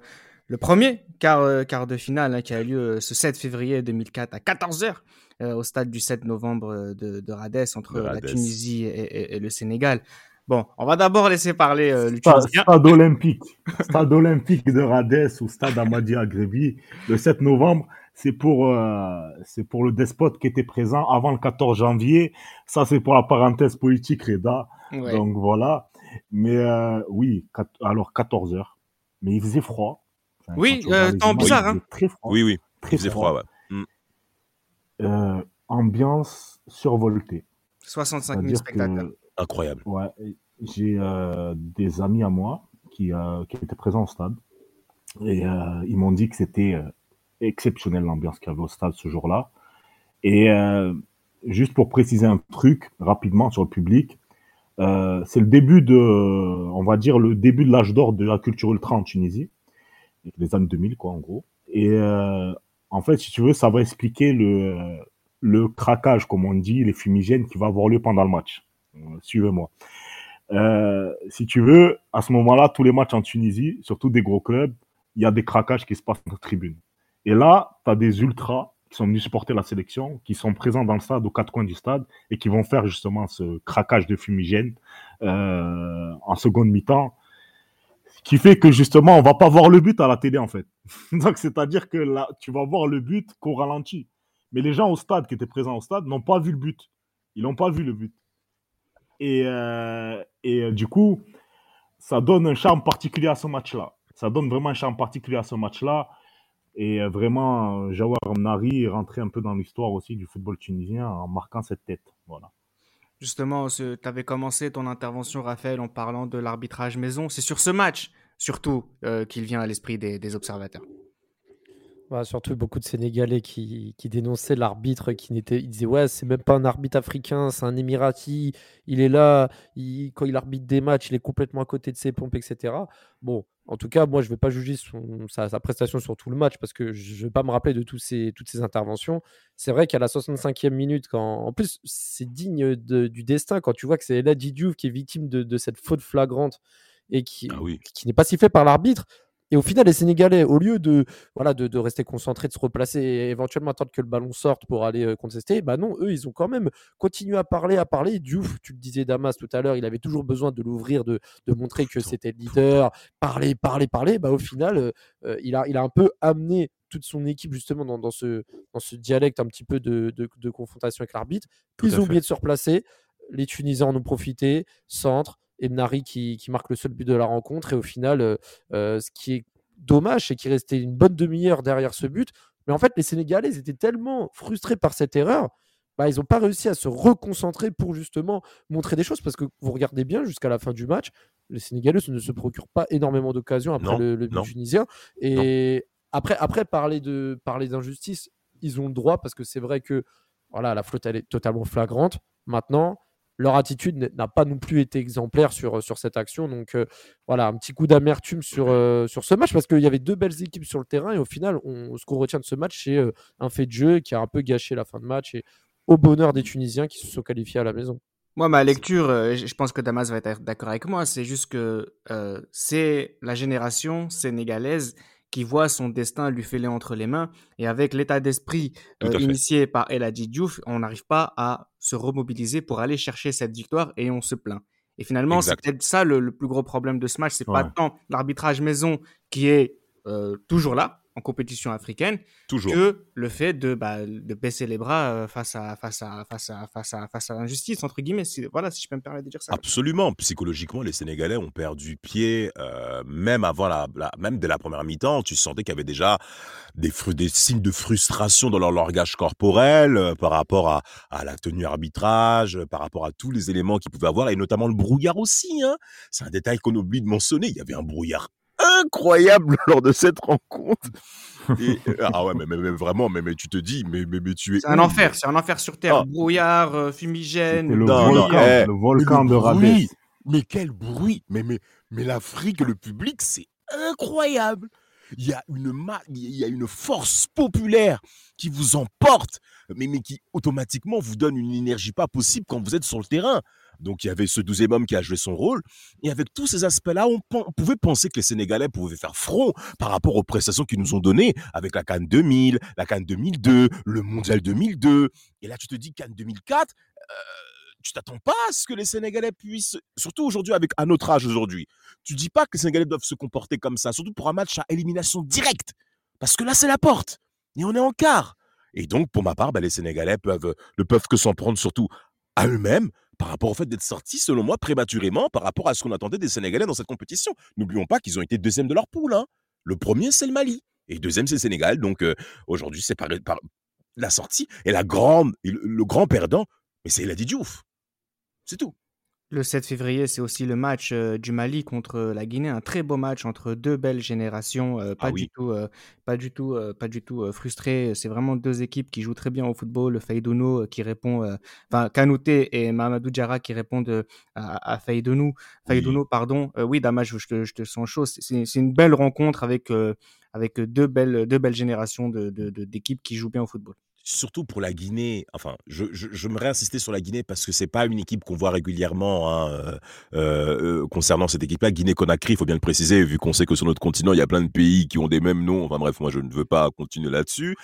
le premier quart, euh, quart de finale hein, qui a eu lieu euh, ce 7 février 2004 à 14h au stade du 7 novembre de, de Rades entre De la. Tunisie et, et- et le Sénégal. Bon, on va d'abord laisser parler euh, le Stade, Tunisien. stade olympique. Stade olympique de Rades ou stade Amadi Agrebi, le 7 novembre, c'est pour, euh, c'est pour le despote qui était présent avant le 14 janvier. Ça, c'est pour la parenthèse politique, Reda. Ouais. Donc voilà. Mais euh, oui, alors 14 heures. Mais il faisait froid. Enfin, Oui, euh, temps images, bizarre, hein. Très froid. Oui, oui. Très Il faisait froid, ouais. Euh, ambiance survoltée. 65 000 C'est-à-dire spectateurs. que Incroyable. Ouais, j'ai euh, des amis à moi qui, euh, qui étaient présents au stade et euh, ils m'ont dit que c'était euh, exceptionnel l'ambiance qu'il y avait au stade ce jour-là. Et euh, juste pour préciser un truc rapidement sur le public, euh, c'est le début de, on va dire le début de l'âge d'or de la culture ultra en Tunisie, les années 2000 quoi en gros. Et euh, en fait, si tu veux, ça va expliquer le, le craquage, comme on dit, les fumigènes qui va avoir lieu pendant le match. Euh, Suivez-moi. Euh, si tu veux, à ce moment-là, tous les matchs en Tunisie, surtout des gros clubs, il y a des craquages qui se passent dans la tribune. Et là, tu as des ultras sont venus supporter la sélection, qui sont présents dans le stade, aux quatre coins du stade, et qui vont faire justement ce craquage de fumigène euh, en seconde mi-temps, qui fait que justement, on va pas voir le but à la télé en fait. [LAUGHS] Donc, c'est-à-dire que tu vas voir le but qu'au ralenti. Mais les gens au stade, qui étaient présents au stade, n'ont pas vu le but. Ils n'ont pas vu le but. Et, euh, et euh, du coup, ça donne un charme particulier à ce match-là. Ça donne vraiment un charme particulier à ce match-là. Et euh, vraiment, Jawar Mnari est rentré un peu dans l'histoire aussi du football tunisien en marquant cette tête. Voilà. Justement, tu avais commencé ton intervention, Raphaël, en parlant de l'arbitrage maison. C'est sur ce match, surtout, euh, qu'il vient à l'esprit des observateurs. Ouais, surtout beaucoup de Sénégalais qui, qui dénonçaient l'arbitre, qui n'était, ils disaient ouais, c'est même pas un arbitre africain, c'est un Émirati, il est là, il- quand il arbitre des matchs, il est complètement à côté de ses pompes, etc. Bon, en tout cas, moi, je vais pas juger son- sa, sa prestation sur tout le match parce que je vais pas me rappeler de tous ces, toutes ces interventions. C'est vrai qu'à la 65e minute, quand, en plus, c'est digne de- du destin quand tu vois que c'est Eladji Diouf qui est victime de, de cette faute flagrante et qui, Ah oui. qui n'est pas sifflé par l'arbitre. Et au final, les Sénégalais, au lieu de, voilà, de, de rester concentrés, de se replacer et éventuellement attendre que le ballon sorte pour aller euh, contester, bah non, eux, ils ont quand même continué à parler, à parler. Diouf, tu le disais, Damas, tout à l'heure, il avait toujours besoin de l'ouvrir, de, de montrer que c'était le leader, parler, parler, parler. Bah, au final, euh, euh, il, a, il a un peu amené toute son équipe justement dans, dans ce, dans ce dialecte un petit peu de, de, de confrontation avec l'arbitre. Ils ont fait. oublié de se replacer. Les Tunisiens en ont profité. Centre. Et Mnari qui, qui marque le seul but de la rencontre. Et au final, euh, euh, ce qui est dommage, c'est qu'il restait une bonne demi-heure derrière ce but. Mais en fait, les Sénégalais ils étaient tellement frustrés par cette erreur, bah, ils n'ont pas réussi à se reconcentrer pour justement montrer des choses. Parce que vous regardez bien jusqu'à la fin du match, les Sénégalais ne se procurent pas énormément d'occasions après Non, le, le but tunisien. Et après, après parler de parler d'injustice, ils ont le droit parce que c'est vrai que voilà, la flotte elle est totalement flagrante. Maintenant, leur attitude n'a- pas non plus été exemplaire sur, sur cette action. Donc euh, voilà, un petit coup d'amertume sur, euh, sur ce match parce qu'il y avait deux belles équipes sur le terrain et au final, on- ce qu'on retient de ce match, c'est euh, un fait de jeu qui a un peu gâché la fin de match et au bonheur des Tunisiens qui se sont qualifiés à la maison. Moi, ma lecture, euh, je pense que Damas va être d'accord avec moi, c'est juste que euh, c'est la génération sénégalaise qui voit son destin lui filer entre les mains. Et avec l'état d'esprit euh, initié par El Hadji Diouf, on n'arrive pas à se remobiliser pour aller chercher cette victoire et on se plaint. Et finalement, c'est peut-être ça le, le plus gros problème de ce match. C'est pas tant l'arbitrage maison qui est euh, toujours là en compétition africaine Toujours. que le fait de, bah, de baisser les bras euh, face à face à face à face à face à l'injustice entre guillemets. Si, voilà, si je peux me permettre de dire ça. Absolument. Psychologiquement, les Sénégalais ont perdu pied, euh, même avant la, la- même dès la première mi-temps. Tu sentais qu'il y avait déjà des, des signes de frustration dans leur langage corporel euh, par rapport à, à la tenue arbitrage, euh, par rapport à tous les éléments qu'ils pouvaient avoir, et notamment le brouillard aussi. Hein. C'est un détail qu'on oublie de mentionner. Il y avait un brouillard incroyable [LAUGHS] lors de cette rencontre. [LAUGHS] Et, euh, ah ouais, mais, mais- mais vraiment, mais, mais tu te dis, mais, mais, mais tu es C'est un enfer, c'est un enfer sur terre. Ah. Brouillard, euh, fumigène. Le Non, non, volcan, eh, le volcan de le Rabès. bruit, Mais quel bruit Mais, mais, mais l'Afrique, le public, c'est incroyable. Il y a une ma- il y a une force populaire qui vous emporte, mais, mais qui automatiquement vous donne une énergie pas possible quand vous êtes sur le terrain. Donc il y avait ce douzième homme qui a joué son rôle. Et avec tous ces aspects-là, on, pouvait penser que les Sénégalais pouvaient faire front par rapport aux prestations qu'ils nous ont données avec la Cannes 2000, la Cannes 2002, le Mondial 2002. Et là, tu te dis Cannes 2004, euh, tu t'attends pas à ce que les Sénégalais puissent, surtout aujourd'hui avec à notre âge aujourd'hui, tu dis pas que les Sénégalais doivent se comporter comme ça, surtout pour un match à élimination directe, parce que là c'est la porte et on est en quart. Et donc pour ma part, bah, les Sénégalais ne peuvent que s'en prendre surtout à eux-mêmes par rapport au fait d'être sortis, selon moi, prématurément par rapport à ce qu'on attendait des Sénégalais dans cette compétition. N'oublions pas qu'ils ont été deuxième de leur poule. hein. Le premier c'est le Mali et deuxième c'est le Sénégal. Donc euh, aujourd'hui c'est par, la sortie et la grande le grand perdant, mais c'est Eladi Diouf. C'est tout. Le 7 février, c'est aussi le match euh, du Mali contre la Guinée, un très beau match entre deux belles générations, euh, pas, Ah du oui. tout, euh, pas du tout, euh, pas du tout euh, frustrées. C'est vraiment deux équipes qui jouent très bien au football. Le Faïdouno euh, qui répond, euh, enfin Kanouté et Mamadou Diarra qui répondent euh, à, à Faïdounou, Faïdouno, pardon. Euh, oui, Damas, je, te, je te sens chaud. C'est- une belle rencontre avec euh, avec deux belles deux belles générations de- d'équipes qui jouent bien au football. Surtout pour la Guinée, enfin, je, je, me réinsister sur la Guinée parce que c'est pas une équipe qu'on voit régulièrement hein, euh, euh, concernant cette équipe-là. Guinée-Conakry, il faut bien le préciser, vu qu'on sait que sur notre continent, il y a plein de pays qui ont des mêmes noms. Enfin bref, moi, je ne veux pas continuer là-dessus.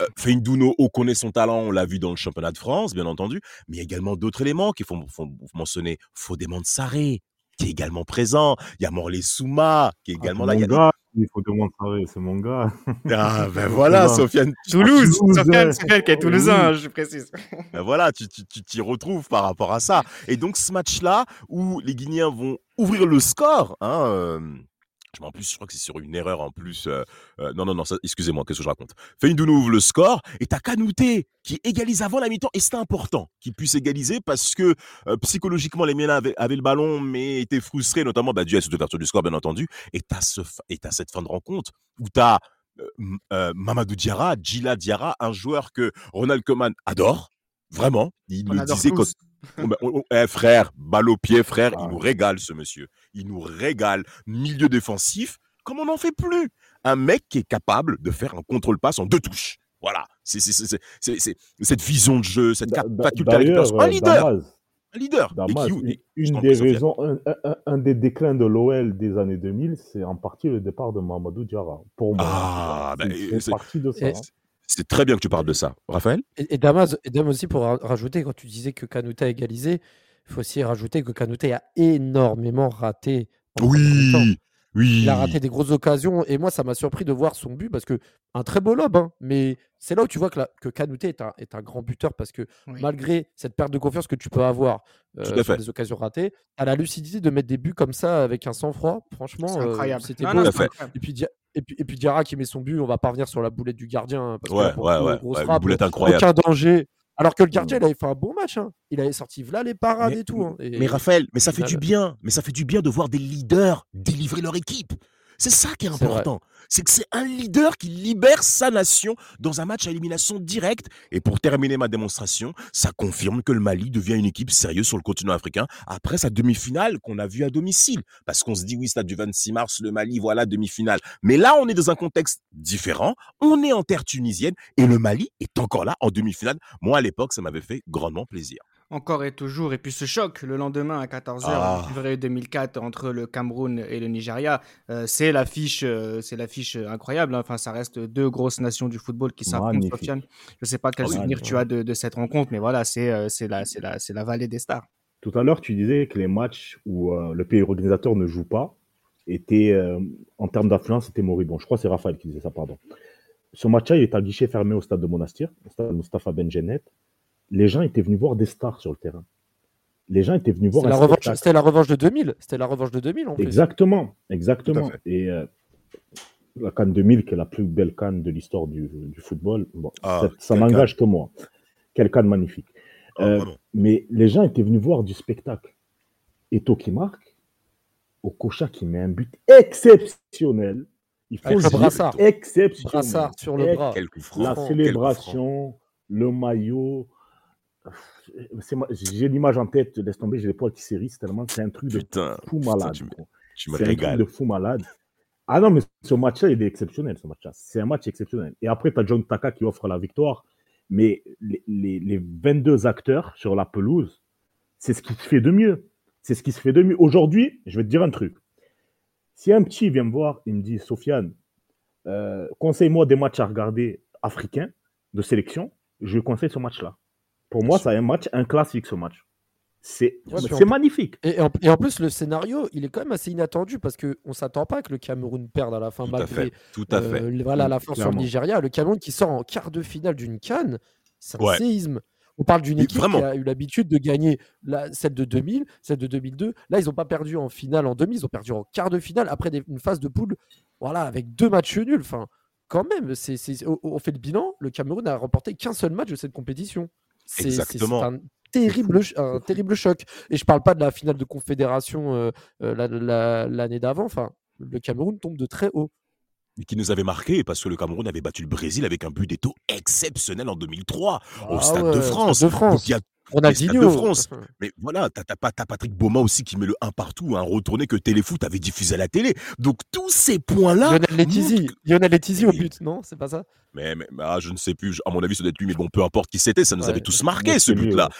Euh, Feindouno, on connaît son talent, on l'a vu dans le championnat de France, bien entendu, mais il y a également d'autres éléments qui font, font mentionner Fodéman Sarré, qui est également présent. Il y a Morley Souma, qui est Ah, également là. Il y a- gars, il faut demander, c'est mon gars. Ah, [LAUGHS] ben voilà. Sofiane. Toulouse, Toulouse, Sofiane, qui est Oui. toulousain, je précise. Ben voilà, tu tu- tu t'y retrouves par rapport à ça. Et donc ce match-là, où les Guinéens vont ouvrir le score, hein, euh, je m'en plus, je crois que c'est sur une erreur en plus. euh, euh, non, non, non, excusez-moi, qu'est-ce que je raconte? Feindounou ouvre le score et t'as Kanouté qui égalise avant la mi-temps. Et c'est important qu'il puisse égaliser parce que euh, psychologiquement, les miens avaient, le ballon mais étaient frustrés, notamment bah, dû à cette ouverture du score, bien entendu. Et t'as ce, cette fin de rencontre où t'as Mamadou Diarra, Gila Diarra, un joueur que Ronald Koeman adore, vraiment. Il On le adore disait quand tous. Ben, eh, frère, balle au pied, frère, Ah. il nous régale ce monsieur. Il nous régale. Milieu défensif, comme on n'en fait plus. Un mec qui est capable de faire un contrôle-passe en deux touches. Voilà. C'est c'est- c'est- c'est- c'est- c'est- cette vision de jeu, cette faculté à récupération. Un euh, leader. Damas, Un leader. Et Damas, qui- une- des raisons, un, un- un- un des déclins de l'OL des années 2000, c'est en partie le départ de Mamadou Diarra. Pour moi, Ah, C'est- bah, c'est c'est- partie de ça. et- hein. C'est très bien que tu parles de ça. Raphaël Et, et Damas, et Damas aussi, pour ra- rajouter, quand tu disais que Kanouté a égalisé, il faut aussi rajouter que Kanouté a énormément raté. Oui, oui. Il a raté des grosses occasions et moi, ça m'a surpris de voir son but parce que un très beau lob, hein, mais c'est là où tu vois que, la- que Kanouté est un, est un grand buteur parce que Oui. malgré cette perte de confiance que tu peux avoir euh, à sur fait. des occasions ratées, tu as la lucidité de mettre des buts comme ça avec un sang-froid. Franchement, euh, c'était Non, beau. non, à. Et puis, et, puis, et puis Diarra qui met son but, on va pas revenir sur la boulette du gardien. hein, que Ouais, pour ouais, coup, ouais. grosse ouais, frappe, boulette incroyable. aucun danger. Alors que le gardien, il avait fait un bon match. hein. Il avait sorti là les parades Mais- et tout. hein. Et- Mais Raphaël, mais ça fait du bien. Mais ça fait du bien de voir des leaders délivrer leur équipe. C'est ça qui est C'est important. C'est que c'est un leader qui libère sa nation dans un match à élimination directe. Et pour terminer ma démonstration, ça confirme que le Mali devient une équipe sérieuse sur le continent africain après sa demi-finale qu'on a vue à domicile. Parce qu'on se dit, oui, stade du 26 mars, le Mali, voilà, demi-finale. Mais là, on est dans un contexte différent. On est en terre tunisienne et le Mali est encore là en demi-finale. Moi, à l'époque, ça m'avait fait grandement plaisir. Encore et toujours. Et puis ce choc, le lendemain à 14h, Ah. en février 2004, entre le Cameroun et le Nigeria, euh, c'est l'affiche euh, c'est l'affiche incroyable. hein. Enfin, ça reste deux grosses nations du football qui s'affrontent. Je ne sais pas quel Ah souvenir tu as de, de cette rencontre, mais voilà, c'est euh, la, la, vallée des stars. Tout à l'heure, tu disais que les matchs où le pays organisateur ne joue pas étaient, en termes d'affluence, c'était moribond. Je crois que c'est Raphaël qui disait ça, pardon. Ce match-là, il est à guichet fermé au stade de Monastir, au stade Mustafa Benjenet. Les gens étaient venus voir des stars sur le terrain. Les gens étaient venus voir la, revanche, c'était la revanche de 2000. C'était la revanche de 2000 en plus. Exactement, exactement. fait. Et euh, la Cannes 2000, qui est la plus belle canne de l'histoire du, du football, bon, Ah, ça, n'engage que moi. Quelle canne magnifique. Ah, Euh, mais les gens étaient venus voir du spectacle. Eto qui marque, Okocha qui met un but exceptionnel. Il faut Avec le brassard. exceptionnel. Brassard sur le bras. Quel coup franc. La quel coup franc. célébration, le maillot. J'ai l'image en tête, laisse tomber, j'ai les poils qui s'hérissent tellement c'est un truc de Putain, fou putain, malade. tu quoi. tu me un truc de fou malade. Ah non, mais ce match-là, il est exceptionnel, ce match-là. C'est un match exceptionnel. Et après, tu as John Taka qui offre la victoire. Mais les, les- les 22 acteurs sur la pelouse, c'est ce qui se fait de mieux. C'est ce qui se fait de mieux. Aujourd'hui, je vais te dire un truc. Si un petit vient me voir, il me dit, Sofiane, euh, conseille-moi des matchs à regarder africains de sélection, je lui conseille ce match-là. Pour moi, c'est un match, un classique, ce match. C'est Ouais, magnifique. Et en, et en plus, le scénario, il est quand même assez inattendu parce qu'on ne s'attend pas que le Cameroun perde à la fin, Tout à fait. Tout à euh, fait. voilà, la fin sur le. Nigeria. Le Cameroun qui sort en quart de finale d'une canne, c'est un Ouais. séisme. On parle d'une équipe vraiment. qui a eu l'habitude de gagner la, celle de 2000, celle de 2002. Là, ils n'ont pas perdu en finale en demi, ils ont perdu en quart de finale après des- une phase de poule voilà, avec deux matchs nuls. Enfin, quand même, c'est, on, on fait le bilan. Le Cameroun a remporté qu'un seul match de cette compétition. C'est, un terrible, un [LAUGHS] terrible choc. Et je parle pas de la finale de confédération euh, euh, la- la- l'année d'avant. Enfin, le Cameroun tombe de très haut. Et qui nous avait marqué parce que le Cameroun avait battu le Brésil avec un but d'Eto exceptionnel en 2003 au Ah Stade ouais, de Stade France. de France. Donc, il y a Ronaldinho. de France. Mais voilà, t'as t'as pas t'as Patrick Beaumont aussi qui met le 1 partout, un retourné que Téléfoot avait diffusé à la télé. Donc tous ces points-là. Lionel Letizy. montrent Lionel Letizy au but, non C'est pas ça? Mais, mais- mais, ah, je ne sais plus, à mon avis, ça doit être lui, mais bon, peu importe qui c'était, ça nous Ouais. avait tous marqué ce but-là.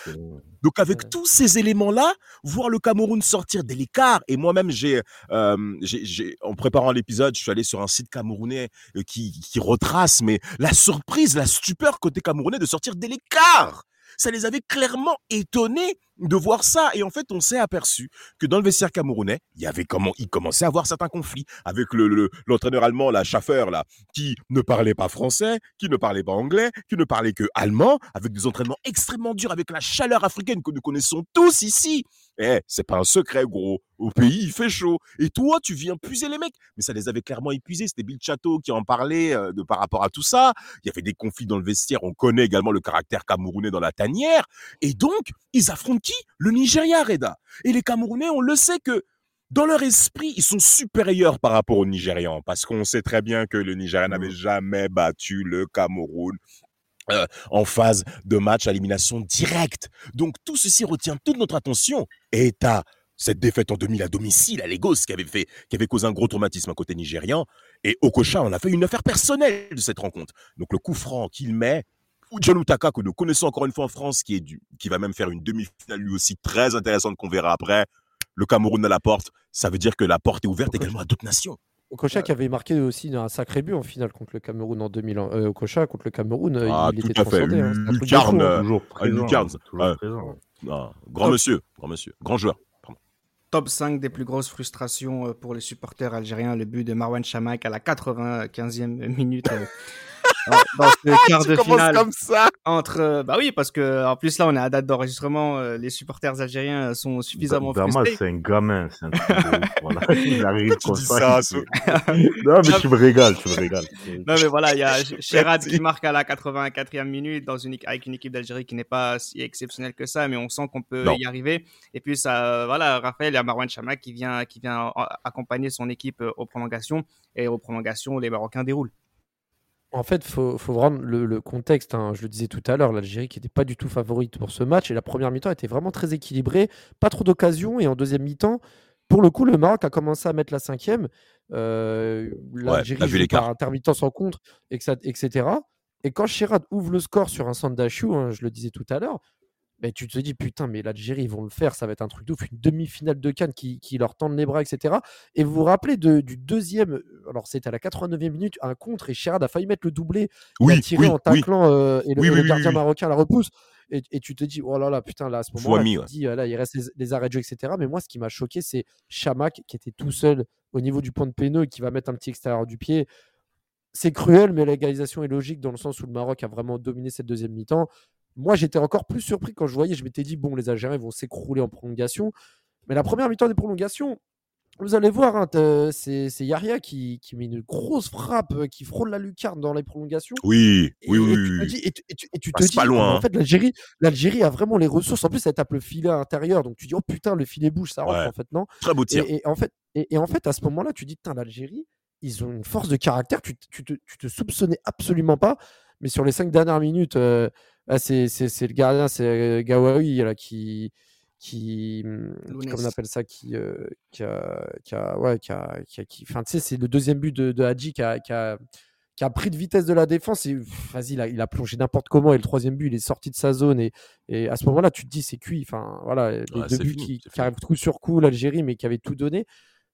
Donc avec Ouais. tous ces éléments-là, voir le Cameroun sortir de l'écart, et moi-même, j'ai, euh, j'ai- j'ai- en préparant l'épisode, je suis allé sur un site camerounais euh, qui, qui retrace, mais la surprise, la stupeur côté camerounais de sortir de l'écart. Ça les avait clairement étonnés de voir ça. Et en fait, on s'est aperçu que dans le vestiaire camerounais, il y avait comment, il commençait à avoir certains conflits avec le, le- l'entraîneur allemand, la Schaffer, là, qui ne parlait pas français, qui ne parlait pas anglais, qui ne parlait que allemand, avec des entraînements extrêmement durs, avec la chaleur africaine que nous connaissons tous ici. Eh, c'est pas un secret, gros. Au pays, il fait chaud. Et toi, tu viens puiser les mecs. Mais ça les avait clairement épuisés. C'était Bill Chateau qui en parlait euh, de par rapport à tout ça. Il y avait des conflits dans le vestiaire. On connaît également le caractère camerounais dans la tanière. Et donc, ils affrontent qui? Le Nigeria, Reda. Et les Camerounais, on le sait que dans leur esprit, ils sont supérieurs par rapport aux Nigérians parce qu'on sait très bien que le Nigeria n'avait jamais battu le Cameroun euh, en phase de match à élimination directe. Donc tout ceci retient toute notre attention. Et t'as cette défaite en 2000 à domicile à Lagos qui avait fait, qui avait causé un gros traumatisme à côté nigérian. Et Okocha en a fait une affaire personnelle de cette rencontre. Donc le coup franc qu'il met, John Utaka, que nous connaissons encore une fois en France, qui, est du, qui va même faire une demi-finale lui aussi très intéressante qu'on verra après. Le Cameroun à la porte, ça veut dire que la porte est ouverte également à d'autres nations. Okocha qui avait marqué aussi un sacré but en finale contre le Cameroun en 2000. Euh, Okocha contre le Cameroun, euh, Ah, il tout était à fait. transcendé. hein, Lucarne, hein. euh, toujours ah, présent. Lucarne, toujours ouais. présent. Grand monsieur, grand monsieur, grand joueur. Pardon. Top 5 des plus grosses frustrations euh, pour les supporters algériens, le but de Marwan Chamak à la 95e minute euh, dans, ce quart de finale ça entre euh, bah oui parce que en plus là on est à date d'enregistrement euh, les supporters algériens sont suffisamment Damas, frustrés c'est un gamin. C'est un [LAUGHS] voilà. [LAUGHS] Il arrive Tu comme dis ça. [LAUGHS] Non, mais tu me régales, tu me régales. non mais voilà il y a Sherad qui marque à la 84e minute dans une avec une équipe d'Algérie qui n'est pas si exceptionnelle que ça mais on sent qu'on peut Non. y arriver et puis ça euh, voilà Raphaël il y a Marwan Chamak qui vient qui vient accompagner son équipe aux prolongations et aux prolongations les Marocains déroulent En fait, il faut, faut vraiment le, le contexte. hein. Je le disais tout à l'heure, l'Algérie qui n'était pas du tout favorite pour ce match. Et la première mi-temps était vraiment très équilibrée. Pas trop d'occasions. Et en deuxième mi-temps, pour le coup, le Maroc a commencé à mettre la cinquième. Euh, L'Algérie par intermittence en contre, etc. Et quand Chirad ouvre le score sur un centre d'Achou, hein, je le disais tout à l'heure, ben, tu te dis, putain, mais l'Algérie, ils vont le faire, ça va être un truc de ouf, une demi-finale de Cannes qui, qui leur tendent les bras, etc. Et vous vous rappelez de- du deuxième, alors c'était à la 89e minute, un contre, et Chirad a failli mettre le doublé, il a Oui, tiré oui, en oui. taclant euh, et le, gardien marocain la repousse. Et, et tu te dis, oh là là, putain, là, à ce moment-là, Fouami, tu te ouais. dis, euh, là, il reste les, les arrêts de jeu, etc. Mais moi, ce qui m'a choqué, c'est Chamak qui était tout seul au niveau du point de péneux qui va mettre un petit extérieur du pied. C'est cruel, mais l'égalisation est logique dans le sens où le Maroc a vraiment dominé cette deuxième mi-temps. Moi, j'étais encore plus surpris quand je voyais, je m'étais dit, bon, les Algériens vont s'écrouler en prolongation. Mais la première mi-temps des prolongations, vous allez voir, hein, c'est Yaria qui, qui met une grosse frappe, euh, qui frôle la lucarne dans les prolongations. Oui, Et, oui, oui, et tu te dis, et tu, et tu- et tu te Passe dis, pas loin, en hein. fait, l'Algérie, a vraiment les ressources. En plus, elle tape le filet à l'intérieur. Donc, tu dis, oh putain, le filet bouge, ça rentre. Ouais. En fait, non? Très beau Et, tir. et en fait, et, en fait, à ce moment-là, tu dis, putain, l'Algérie, ils ont une force de caractère. Tu te, tu te soupçonnais absolument pas. Mais sur les cinq dernières minutes, euh, ah, c'est le gardien, c'est euh, Gawawi là, qui. qui Lounès. comment on appelle ça qui, euh, qui a, qui a- ouais qui a, qui enfin tu sais c'est le deuxième but de, de Hadji qui a, qui a qui a pris de vitesse de la défense et vas-y il a, il a plongé n'importe comment et le troisième but il est sorti de sa zone et, et à ce moment-là tu te dis c'est cuit enfin voilà les Ouais, deux buts fini, qui, qui arrivent coup sur coup l'Algérie mais qui avaient tout donné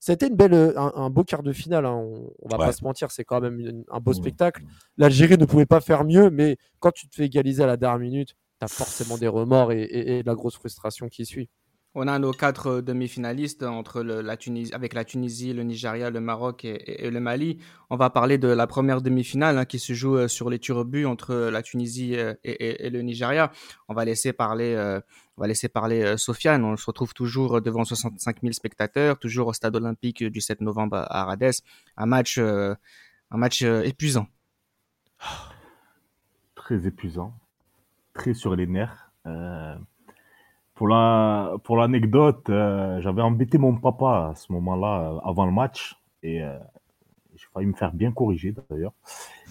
c'était une belle euh, un, un beau quart de finale hein, on, on va Ouais. pas se mentir c'est quand même une- un beau Mmh. spectacle l'Algérie ne pouvait pas faire mieux mais quand tu te fais égaliser à la dernière minute tu as forcément des remords et, et- et de la grosse frustration qui suit On a nos quatre euh, demi-finalistes entre le- la Tunisie, avec la Tunisie, le Nigeria, le Maroc et, et- et le Mali. On va parler de la première demi-finale hein, qui se joue euh, sur les but entre la Tunisie euh, et, et- et le Nigeria. On va laisser parler, euh, on va laisser parler euh, Sofiane. On se retrouve toujours devant 65 000 spectateurs, toujours au stade olympique du 7 novembre à Arades. Un match, euh, euh, épuisant. [SIGHS] Très épuisant. Très sur les nerfs. Euh, pour la pour l'anecdote, euh, j'avais embêté mon papa à ce moment-là, euh, avant le match. Et euh, j'ai failli me faire bien corriger d'ailleurs.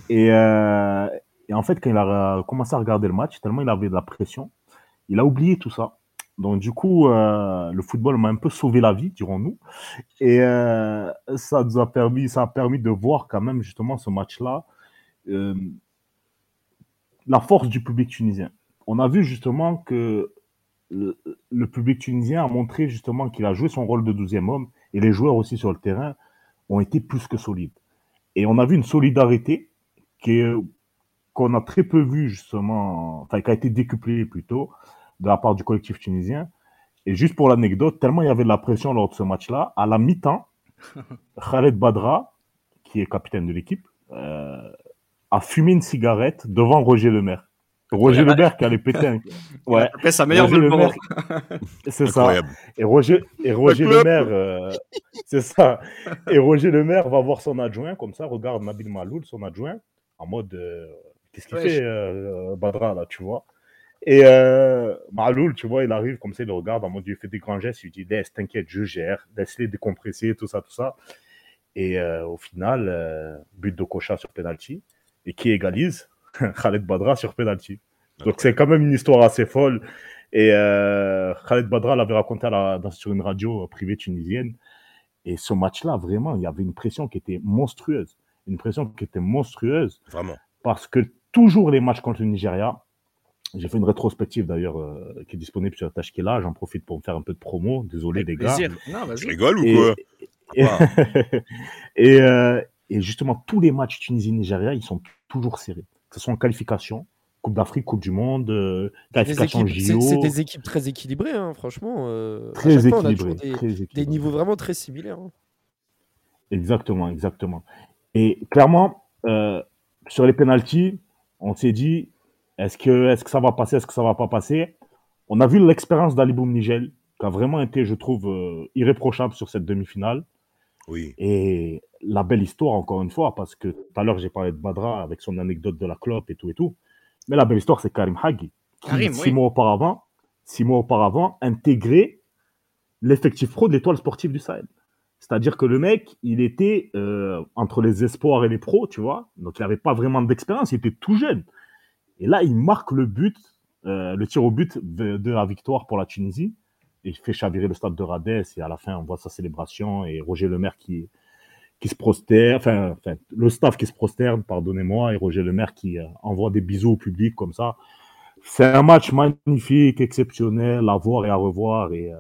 Et, euh, et en fait, quand il a commencé à regarder le match, tellement il avait de la pression, il a oublié tout ça. Donc du coup, euh, le football m'a un peu sauvé la vie, dirons-nous. Et euh, ça nous a permis, ça a permis de voir quand même justement ce match-là, euh, la force du public tunisien. On a vu justement que le, le public tunisien a montré justement qu'il a joué son rôle de 12e homme et les joueurs aussi sur le terrain ont été plus que solides. Et on a vu une solidarité qui est- qu'on a très peu vu justement, enfin qui a été décuplée plutôt de la part du collectif tunisien. Et juste pour l'anecdote, tellement il y avait de la pression lors de ce match-là, à la mi-temps, [LAUGHS] Khaled Badra, qui est capitaine de l'équipe, euh, a fumé une cigarette devant Roger Lemaire. Roger Il a- Lemaire qui allait péter un... [LAUGHS] Ouais, Après sa meilleure Roger. Lemaire, [LAUGHS] c'est ça. Et Roger, et Roger. Lemaire, euh, c'est ça. Et Roger Lemaire va voir son adjoint comme ça, regarde Nabil Maloul, son adjoint, en mode euh, qu'est-ce qu'il Ouais, fait, je- euh, Badra, là, tu vois. Et euh, Maloul, tu vois, il arrive comme ça, il le regarde en mode, il fait des grands gestes, il dit, laisse, t'inquiète, je gère, laisse-les décompresser, tout ça, tout ça. Et euh, au final, euh, but de Kocha sur penalty. Et qui égalise [LAUGHS] Khaled Badra sur penalty. Donc c'est quand même une histoire assez folle. Et euh, Khaled Badra l'avait raconté à la- dans- sur une radio privée tunisienne. Et ce match-là, vraiment, il y avait une pression qui était monstrueuse. Une pression qui était monstrueuse Vraiment. parce que toujours les matchs contre le Nigeria, j'ai fait une rétrospective d'ailleurs euh, qui est disponible sur Tashkela, j'en profite pour me faire un peu de promo, désolé les gars. Non, Je rigole ou Et- quoi? Et, [LAUGHS] et, euh, et justement, tous les matchs Tunisie-Nigeria, ils sont toujours serrés. Que ce soit en qualification, Coupe d'Afrique, Coupe du Monde, euh, qualification JO. c'est des équipes très équilibrées, hein, franchement. euh, Très chaque fois, on a équilibré. toujours des, très des niveaux vraiment très similaires. hein. Exactement, exactement. Et clairement, euh, sur les pénalties, on s'est dit, est-ce que, est-ce que ça va passer, est-ce que ça va pas passer? On a vu l'expérience d'Ali Boum Nigel, qui a vraiment été, je trouve, euh, irréprochable sur cette demi-finale. Oui. Et la belle histoire, encore une fois, parce que tout à l'heure, j'ai parlé de Badra avec son anecdote de la clope et tout et tout. Mais la belle histoire, c'est Karim Hagi, qui, Karim, six oui. mois auparavant, six mois auparavant, intégrait l'effectif pro de l'étoile sportive du Sahel. C'est-à-dire que le mec, il était euh, entre les espoirs et les pros, tu vois. Donc, il n'avait pas vraiment d'expérience, il était tout jeune. Et là, il marque le but, euh, le tir au but de, la victoire pour la Tunisie. Et il fait chavirer le stade de Radès. Et à la fin, on voit sa célébration et Roger Lemaire qui, se prosterne, enfin, le staff qui se prosterne, pardonnez-moi, et Roger Lemaire qui euh, envoie des bisous au public comme ça. C'est un match magnifique, exceptionnel, à voir et à revoir. Et,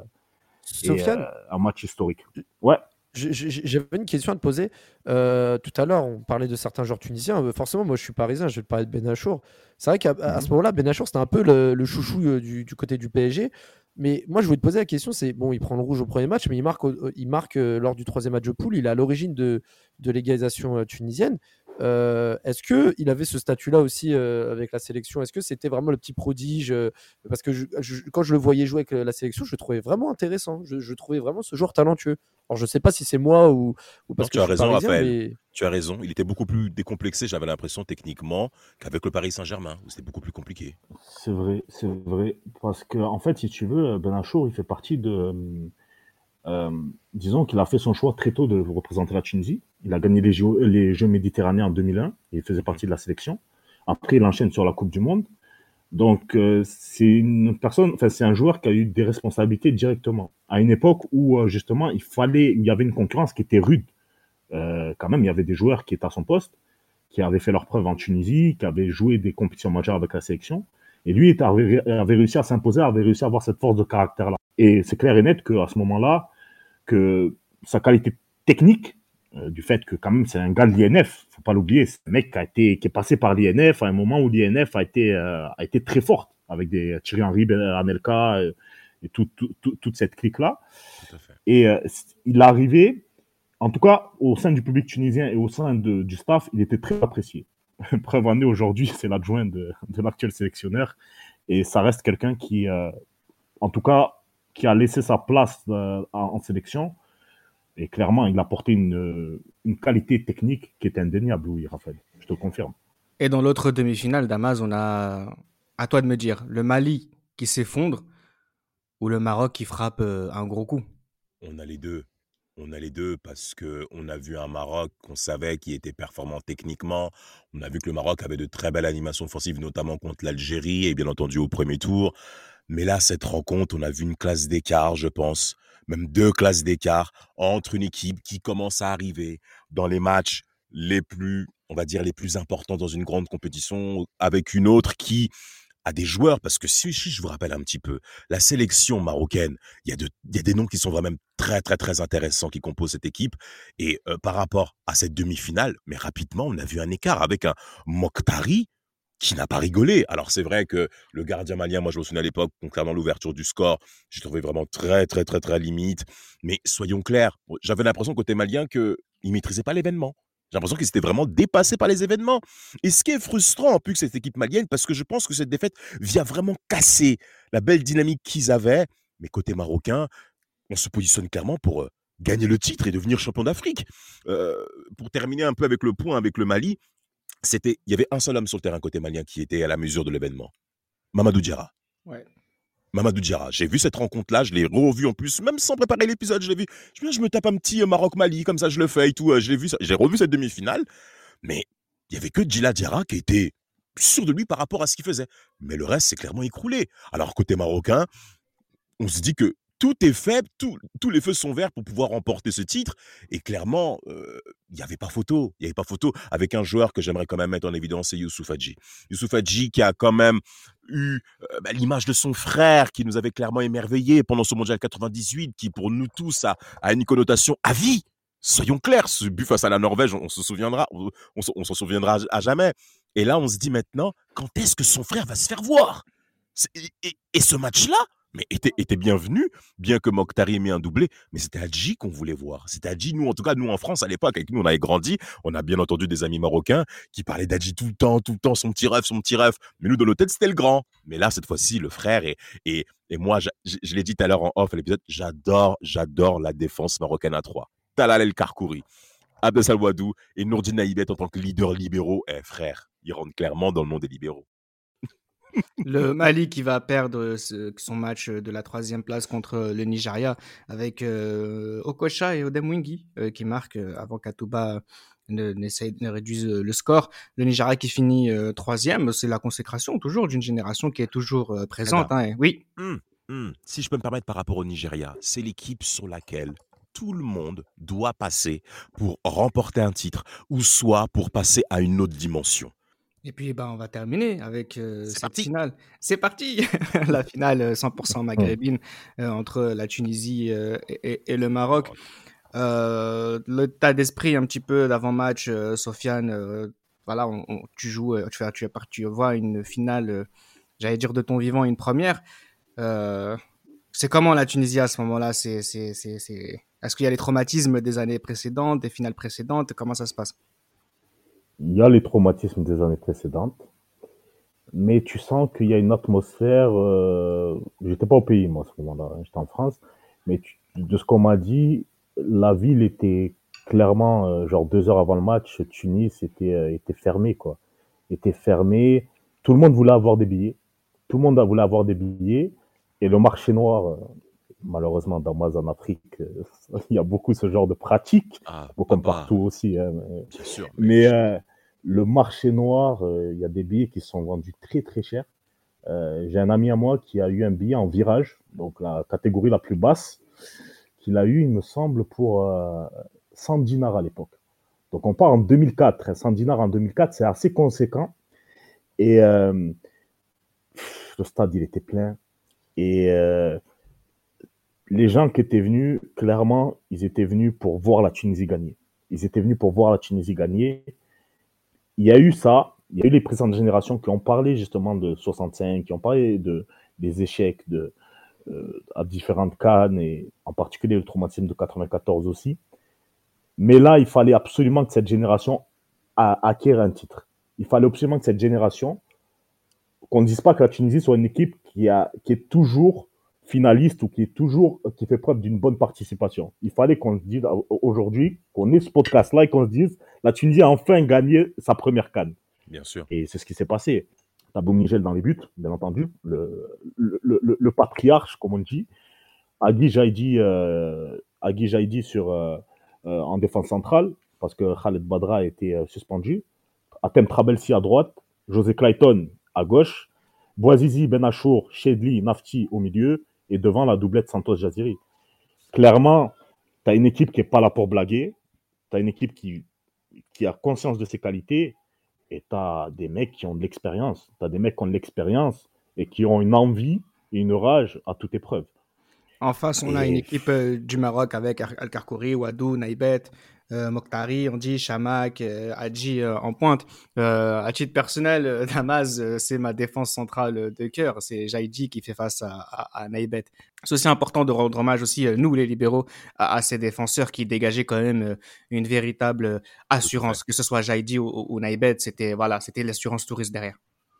Sofiane, euh, un match historique. Ouais. j'avais une question à te poser. Euh, tout à l'heure, on parlait de certains joueurs tunisiens. Euh, Forcément, moi, je suis parisien, je vais te parler de Ben Achour. C'est vrai qu'à Mhm. ce moment-là, Ben Achour, c'était un peu le, le chouchou du, du côté du PSG. Mais moi, je voulais te poser la question, c'est bon, il prend le rouge au premier match, mais il marque, il marque lors du troisième match de poule. Il est à l'origine de, de l'égalisation tunisienne. Euh, Est-ce que il avait ce statut-là aussi euh, avec la sélection? Est-ce que c'était vraiment le petit prodige euh, Parce que je- je- quand je le voyais jouer avec la sélection, je le trouvais vraiment intéressant. Je, je trouvais vraiment ce joueur talentueux. Alors, je sais pas si c'est moi ou, ou parce Non, que tu as je suis raison, parisien, Raphaël. mais Tu as raison. Il était beaucoup plus décomplexé, j'avais l'impression, techniquement, qu'avec le Paris Saint-Germain, où c'était beaucoup plus compliqué. C'est vrai, c'est vrai. Parce que, en fait, si tu veux, Ben Achour, il fait partie de. Euh, disons qu'il a fait son choix très tôt de représenter la Tunisie. Il a gagné les Jeux, méditerranéens en 2001 et il faisait partie de la sélection. Après, il enchaîne sur la Coupe du Monde. Donc, euh, c'est une personne, enfin, c'est un joueur qui a eu des responsabilités directement. À une époque où, euh, justement, il fallait, il y avait une concurrence qui était rude. Quand même, il y avait des joueurs qui étaient à son poste, qui avaient fait leur preuve en Tunisie, qui avaient joué des compétitions majeures avec la sélection. Et lui avait, avait réussi à s'imposer, avait réussi à avoir cette force de caractère-là. Et c'est clair et net qu'à ce moment-là, que sa qualité technique, euh, du fait que quand même c'est un gars de l'INF, faut pas l'oublier, c'est un mec qui, a été, qui est passé par l'INF à un moment où l'INF a été, euh, a été très forte, avec des Thierry Henry, Ben Anelka euh, et tout- tout- tout- toute cette clique-là. Et euh, il est arrivé, en tout cas au sein du public tunisien et au sein de- du staff, il était très apprécié. [LAUGHS] Preuve en est aujourd'hui, c'est l'adjoint de, de l'actuel sélectionneur. Et ça reste quelqu'un qui, en tout cas, qui a laissé sa place euh, en, sélection. Et clairement, il a porté une, une qualité technique qui est indéniable, oui, Raphaël. Je te confirme. Et dans l'autre demi-finale, Damas, on a, à toi de me dire, le Mali qui s'effondre ou le Maroc qui frappe euh, un gros coup? On a les deux. On a les deux parce que on a vu un Maroc qu'on savait qui était performant techniquement. On a vu que le Maroc avait de très belles animations offensives, notamment contre l'Algérie et bien entendu au premier tour. Mais là, cette rencontre, on a vu une classe d'écart, je pense, même deux classes d'écart entre une équipe qui commence à arriver dans les matchs les plus, on va dire, les plus importants dans une grande compétition, avec une autre qui a des joueurs, parce que si, je vous rappelle un petit peu, la sélection marocaine, il y, a de, il y a des noms qui sont vraiment très, très, très intéressants qui composent cette équipe. Et euh, par rapport à cette demi-finale, mais rapidement, on a vu un écart avec un Mokhtari qui n'a pas rigolé. Alors c'est vrai que le gardien malien, moi je me souviens à l'époque, concernant l'ouverture du score, j'ai trouvé vraiment très, très, très, très limite. Mais soyons clairs, j'avais l'impression côté malien qu'il ne maîtrisait pas l'événement. J'ai l'impression qu'ils étaient vraiment dépassés par les événements. Et ce qui est frustrant en plus que cette équipe malienne, parce que je pense que cette défaite vient vraiment casser la belle dynamique qu'ils avaient. Mais côté marocain, on se positionne clairement pour euh, gagner le titre et devenir champion d'Afrique. Euh, pour terminer un peu avec le point avec le Mali, c'était il y avait un seul homme sur le terrain côté malien qui était à la mesure de l'événement. Mamadou Diarra. Ouais. Mamadou Diarra. J'ai vu cette rencontre-là, je l'ai revu en plus, même sans préparer l'épisode, je l'ai vu. Je, me je me tape un petit euh, Maroc-Mali, comme ça je le fais et tout. euh, Je l'ai vu, j'ai revu cette demi-finale, mais il y avait que Djila Diarra qui était sûr de lui par rapport à ce qu'il faisait. Mais le reste, c'est clairement écroulé. Alors, côté marocain, on se dit que tout est fait, tous les feux sont verts pour pouvoir remporter ce titre. Et clairement, euh, il n'y avait pas photo. Il n'y avait pas photo avec un joueur que j'aimerais quand même mettre en évidence, c'est Youssouf Hadji. Youssouf Hadji qui a quand même eu euh, bah, l'image de son frère qui nous avait clairement émerveillé pendant ce mondial 98, qui pour nous tous a, une connotation à vie. Soyons clairs, ce but face à la Norvège, on, se souviendra, on, s'en- souviendra à, jamais. Et là, on se dit maintenant, quand est-ce que son frère va se faire voir? Et ce match-là, mais était, était bienvenu, bien que Mokhtari ait mis un doublé, mais c'était Hadji qu'on voulait voir. C'était Hadji, nous, en tout cas, nous en France, à l'époque, avec nous, on avait grandi, on a bien entendu des amis marocains qui parlaient d'Adji tout le temps, tout le temps, son petit rêve, son petit rêve. Mais nous, dans têtes, c'était le grand. Mais là, cette fois-ci, le frère et, moi, je, l'ai dit tout à l'heure en off à l'épisode, j'adore, j'adore la défense marocaine à 3. Talal El Karkouri, Abdel Wadou et Nourdine Naïbet en tant que leader libéraux. Eh, frère, ils rentrent clairement dans le monde des libéraux. Le Mali qui va perdre ce- son match de la troisième place contre le Nigeria avec euh, Okocha et Odemwingi euh, qui marquent euh, avant qu'Atouba ne, réduise euh, le score. Le Nigeria qui finit euh, troisième, c'est la consécration toujours d'une génération qui est toujours euh, présente. hein, et- oui, Hmm, si je peux me permettre par rapport au Nigeria, c'est l'équipe sur laquelle tout le monde doit passer pour remporter un titre ou soit pour passer à une autre dimension. Et puis, ben, on va terminer avec euh, cette parti. finale. C'est parti [LAUGHS] La finale euh, 100% maghrébine euh, entre la Tunisie euh, et, le Maroc. Euh, le tas d'esprit un petit peu d'avant-match, euh, Sofiane, euh, voilà, on- on- tu joues, euh, tu, fais- tu, es- tu vois une finale, euh, j'allais dire de ton vivant, une première. Euh, c'est comment la Tunisie à ce moment-là? C'est, c'est, c'est... Est-ce qu'il y a les traumatismes des années précédentes, des finales précédentes? Comment ça se passe? Il y a les traumatismes des années précédentes, mais tu sens qu'il y a une atmosphère. Euh... J'étais pas au pays, moi, à ce moment-là, hein, j'étais en France, mais de ce qu'on m'a dit, la ville était clairement, euh, genre deux heures avant le match, Tunis était, euh, était fermé, quoi. Était fermé. Tout le monde voulait avoir des billets. Tout le monde voulait avoir des billets. Et le marché noir, euh, malheureusement, dans moi, en Afrique, euh, [LAUGHS] il y a beaucoup ce genre de pratiques, Ah, comme papa, partout aussi. hein, mais- bien sûr. mais euh, le marché noir, euh, il y a des billets qui sont vendus très très cher. J'ai un ami à moi qui a eu un billet en virage, donc la catégorie la plus basse, qu'il a eu, il me semble, pour euh, 100 dinars à l'époque. Donc on part en 2004. hein, 100 dinars en 2004, c'est assez conséquent. Et euh, le stade, il était plein. Et euh, les gens qui étaient venus, clairement, ils étaient venus pour voir la Tunisie gagner. Ils étaient venus pour voir la Tunisie gagner. Il y a eu ça. Il y a eu les précédentes générations qui ont parlé justement de 65, qui ont parlé de, des échecs de, euh, à différentes cannes et en particulier le traumatisme de 94 aussi. Mais là, il fallait absolument que cette génération acquiert un titre. Il fallait absolument que cette génération, qu'on ne dise pas que la Tunisie soit une équipe qui, a, qui est toujours finaliste ou qui est toujours qui fait preuve d'une bonne participation. Il fallait qu'on se dise au- aujourd'hui, qu'on ait ce podcast-là et qu'on se dise la Tunisie a enfin gagné sa première canne. Bien sûr. Et c'est ce qui s'est passé. T'as Boumigel dans les buts, bien entendu, le, le, le- le patriarche, comme on dit. Agui Jaidi, euh, Agui Jaidi sur, euh, euh, en défense centrale, parce que Khaled Badra a été euh, suspendu. Atem Trabelsi à droite, José Clayton à gauche, Bouazizi, Benachour, Shedli, Nafti au milieu, et devant la doublette Santos Jaziri. Clairement, tu as une équipe qui n'est pas là pour blaguer, tu as une équipe qui, qui a conscience de ses qualités, et tu as des mecs qui ont de l'expérience. Tu as des mecs qui ont de l'expérience et qui ont une envie et une rage à toute épreuve. En face, on a une équipe euh, du Maroc avec Al- Al-Karkouri, Wadou, Naïbet, Mokhtari, on dit Chamak, euh, Hadji euh, en pointe. Euh, à titre personnel, euh, [LAUGHS] Damas, euh, c'est ma défense centrale de cœur. C'est Jaïdi qui fait face à, à, à Naïbet. C'est aussi important de rendre hommage aussi, euh, nous les libéraux, à, à ces défenseurs qui dégageaient quand même euh, une véritable euh, assurance. Que ce soit Jaïdi ou, ou, ou Naïbet, c'était voilà, c'était l'assurance touriste derrière.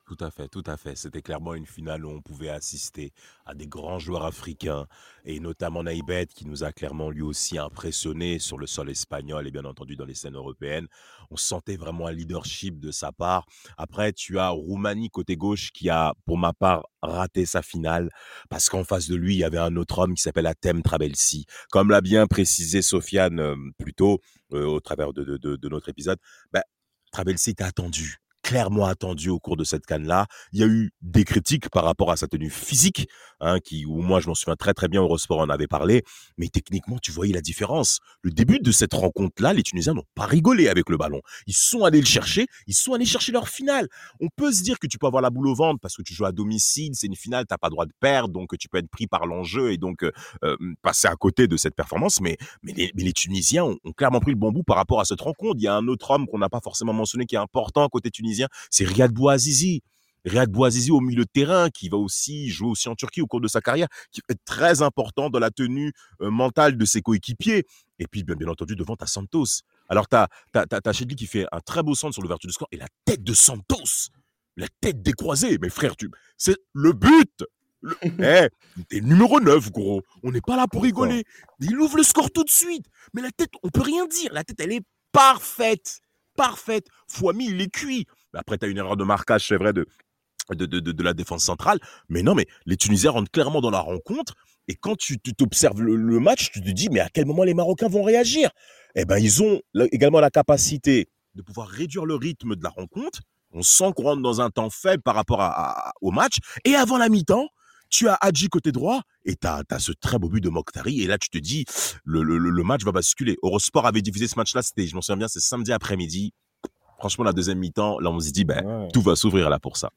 Tout à fait, tout à fait. C'était clairement une finale où on pouvait assister à des grands joueurs africains et notamment Naïbet qui nous a clairement lui aussi impressionné sur le sol espagnol et bien entendu dans les scènes européennes. On sentait vraiment un leadership de sa part. Après, tu as Roumanie côté gauche qui a, pour ma part, raté sa finale parce qu'en face de lui, il y avait un autre homme qui s'appelle Atem Trabelsi. Comme l'a bien précisé Sofiane euh, plus tôt euh, au travers de, notre épisode, bah, Trabelsi était attendu clairement attendu au cours de cette canne-là. Il y a eu des critiques par rapport à sa tenue physique, hein, qui, où moi je m'en souviens très très bien, Eurosport en avait parlé, mais techniquement tu voyais la différence. Le début de cette rencontre-là, les Tunisiens n'ont pas rigolé avec le ballon. Ils sont allés le chercher, ils sont allés chercher leur finale. On peut se dire que tu peux avoir la boule au ventre parce que tu joues à domicile, c'est une finale, t'as pas le droit de perdre, donc tu peux être pris par l'enjeu et donc euh, euh, passer à côté de cette performance. Mais, mais, les, Tunisiens ont, ont clairement pris le bon bout par rapport à cette rencontre. Il y a un autre homme qu'on n'a pas forcément mentionné qui est important côté tunisien, c'est Riyad Bouazizi. Riyad Bouazizi au milieu de terrain, qui va aussi jouer aussi en Turquie au cours de sa carrière, qui est très important dans la tenue euh, mentale de ses coéquipiers. Et puis, bien, bien entendu, devant, t'as Santos. Alors, t'as Chedli qui fait un très beau centre sur l'ouverture du score, et la tête de Santos, la tête décroisée, mais frère, tu, c'est le but le... [LAUGHS] Eh, t'es numéro 9, gros. On n'est pas là pour rigoler. Il ouvre le score tout de suite. Mais la tête, on peut rien dire. La tête, elle est parfaite. Parfaite. Fouami, il est cuit. Après, tu as une erreur de marquage, c'est vrai, de, de, de, de, la défense centrale. Mais non, mais les Tunisiens rentrent clairement dans la rencontre. Et quand tu t'observes le, match, tu te dis, mais à quel moment les Marocains vont réagir? Eh ben, ils ont également la capacité de pouvoir réduire le rythme de la rencontre. On sent qu'on rentre dans un temps faible par rapport au match. Et avant la mi-temps, tu as Hadji côté droit et tu as, ce très beau but de Mokhtari. Et là, tu te dis, le, le, le match va basculer. Eurosport avait diffusé ce match-là, je m'en souviens bien, c'est samedi après-midi. Franchement, la deuxième mi-temps, là, on se dit, ben, ouais. tout va s'ouvrir là pour ça.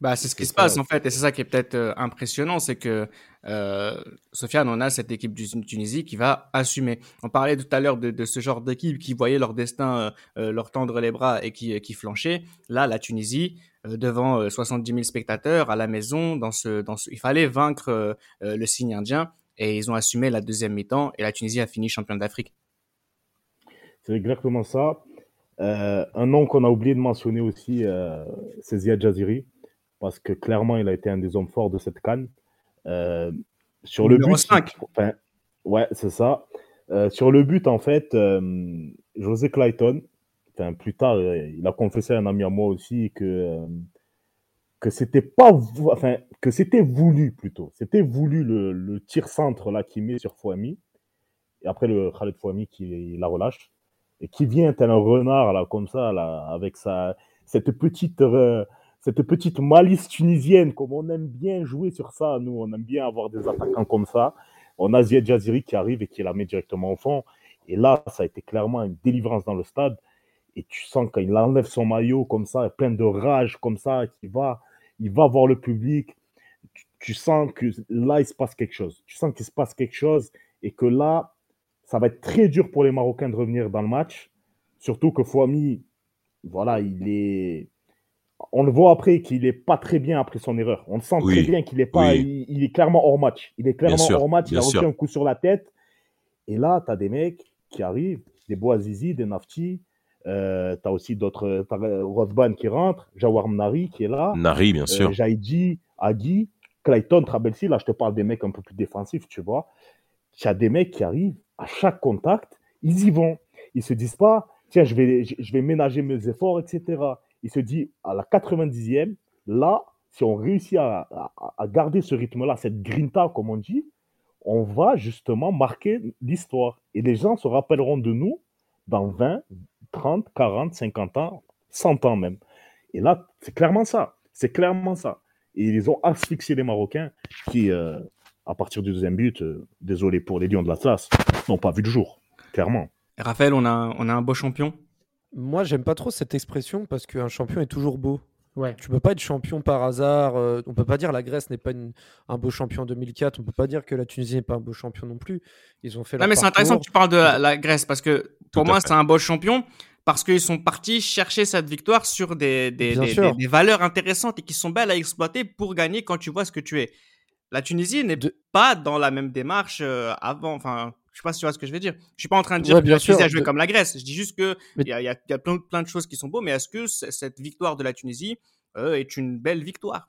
Bah, c'est ce qui se passe en fait, et c'est ça qui est peut-être euh, impressionnant, c'est que euh, Sofiane, on a cette équipe du Tunisie qui va assumer. On parlait tout à l'heure de, de, ce genre d'équipe qui voyait leur destin euh, leur tendre les bras et qui, qui flanchait. Là, la Tunisie, euh, devant 70 000 spectateurs à la maison, dans ce, dans ce, il fallait vaincre euh, le signe indien et ils ont assumé la deuxième mi-temps et la Tunisie a fini championne d'Afrique. C'est exactement ça. Euh, un nom qu'on a oublié de mentionner aussi, c'est Ziad Jaziri parce que clairement, il a été un des hommes forts de cette canne. Euh, sur le but, 5. Enfin, ouais, c'est ça. Euh, sur le but, en fait, euh, José Clayton, enfin, plus tard, euh, il a confessé à un ami à moi aussi que euh, que c'était pas, enfin, que c'était voulu plutôt. C'était voulu le, le tir centre là qui met sur Fouami. Et après le Khaled Fouami qui la relâche et qui vient tel renard là comme ça là avec sa cette petite euh, cette petite malice tunisienne, comme on aime bien jouer sur ça, nous, on aime bien avoir des attaquants comme ça. On a Ziad Jaziri qui arrive et qui la met directement au fond. Et là, ça a été clairement une délivrance dans le stade. Et tu sens quand il enlève son maillot comme ça, plein de rage comme ça, qu'il va, il va voir le public. Tu, tu sens que là, il se passe quelque chose. Tu sens qu'il se passe quelque chose et que là, ça va être très dur pour les Marocains de revenir dans le match. Surtout que Fouami, voilà, il est on le voit après qu'il est pas très bien après son erreur. On le sent Oui. très bien qu'il est pas, Oui. il, il est clairement hors match. Il est clairement sûr, hors match. Il a reçu sûr. un coup sur la tête. Et là, tu as des mecs qui arrivent, des Boazizi, des Nafti. Euh, tu as aussi d'autres, euh, Rothban qui rentre, Jawar Mnari qui est là, Nari, bien sûr. euh, Jaïdi, Agui, Clayton, Trabelsi. Là, je te parle des mecs un peu plus défensifs, tu vois. Tu as des mecs qui arrivent à chaque contact, ils y vont. Ils se disent pas, tiens, je vais, ménager mes efforts, etc il se dit à la 90e, là, si on réussit à garder ce rythme-là, cette grinta, comme on dit, on va justement marquer l'histoire. Et les gens se rappelleront de nous dans 20, 30, 40, 50 ans, 100 ans même. Et là, c'est clairement ça. C'est clairement ça. Et ils ont asphyxié les Marocains qui, euh, à partir du deuxième but, euh, désolé pour les Lions de l'Atlas, n'ont pas vu le jour. Clairement. Raphaël, on a, on a un beau champion? Moi, j'aime pas trop cette expression parce qu'un champion est toujours beau. Ouais. Tu peux pas être champion par hasard. euh, on peut pas dire la Grèce n'est pas une- un beau champion en 2004. On peut pas dire que la Tunisie n'est pas un beau champion non plus. Ils ont fait Non, leur mais c'est intéressant que tu parles de la, la Grèce parce que pour Tout moi, c'est un beau champion parce qu'ils sont partis chercher cette victoire sur des, des, Bien des- sûr. des- des valeurs intéressantes et qui sont belles à exploiter pour gagner quand tu vois ce que tu es. La Tunisie n'est De- pas dans la même démarche euh, avant. Enfin, sais pas si tu vois ce que je veux dire. Je suis pas en train de dire Ouais, que la Tunisie a joué comme la Grèce. Je dis juste que Mais- il y a, il y a- il y a plein, plein de choses qui sont beaux, mais est-ce que cette victoire de la Tunisie euh, est une belle victoire?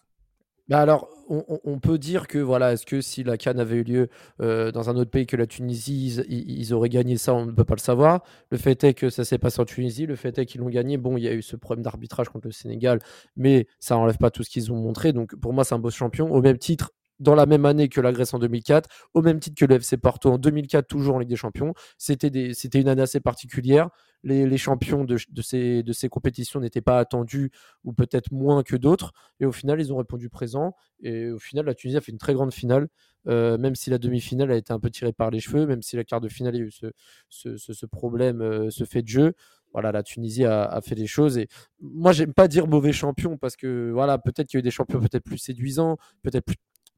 Bah alors, on, peut dire que voilà, est-ce que si la Cannes avait eu lieu euh, dans un autre pays que la Tunisie, ils- ils auraient gagné ça, on ne peut pas le savoir. Le fait est que ça s'est passé en Tunisie, le fait est qu'ils l'ont gagné. Bon, il y a eu ce problème d'arbitrage contre le Sénégal, mais ça n'enlève pas tout ce qu'ils ont montré. Donc pour moi, c'est un beau champion. Au même titre, dans la même année que la Grèce en 2004, au même titre que le FC Porto en 2004, toujours en Ligue des Champions. C'était des- une année assez particulière. Les, les champions de, de ces, de ces compétitions n'étaient pas attendus, ou peut-être moins que d'autres. Et au final, ils ont répondu présent. Et au final, la Tunisie a fait une très grande finale, euh, même si la demi-finale a été un peu tirée par les cheveux, même si la quart de finale, a eu ce, ce, ce- problème, euh, ce fait de jeu. Voilà, la Tunisie a, a fait les choses. Et moi, j'aime pas dire mauvais champion parce que voilà, peut-être qu'il y a eu des champions peut-être plus séduisants, peut-être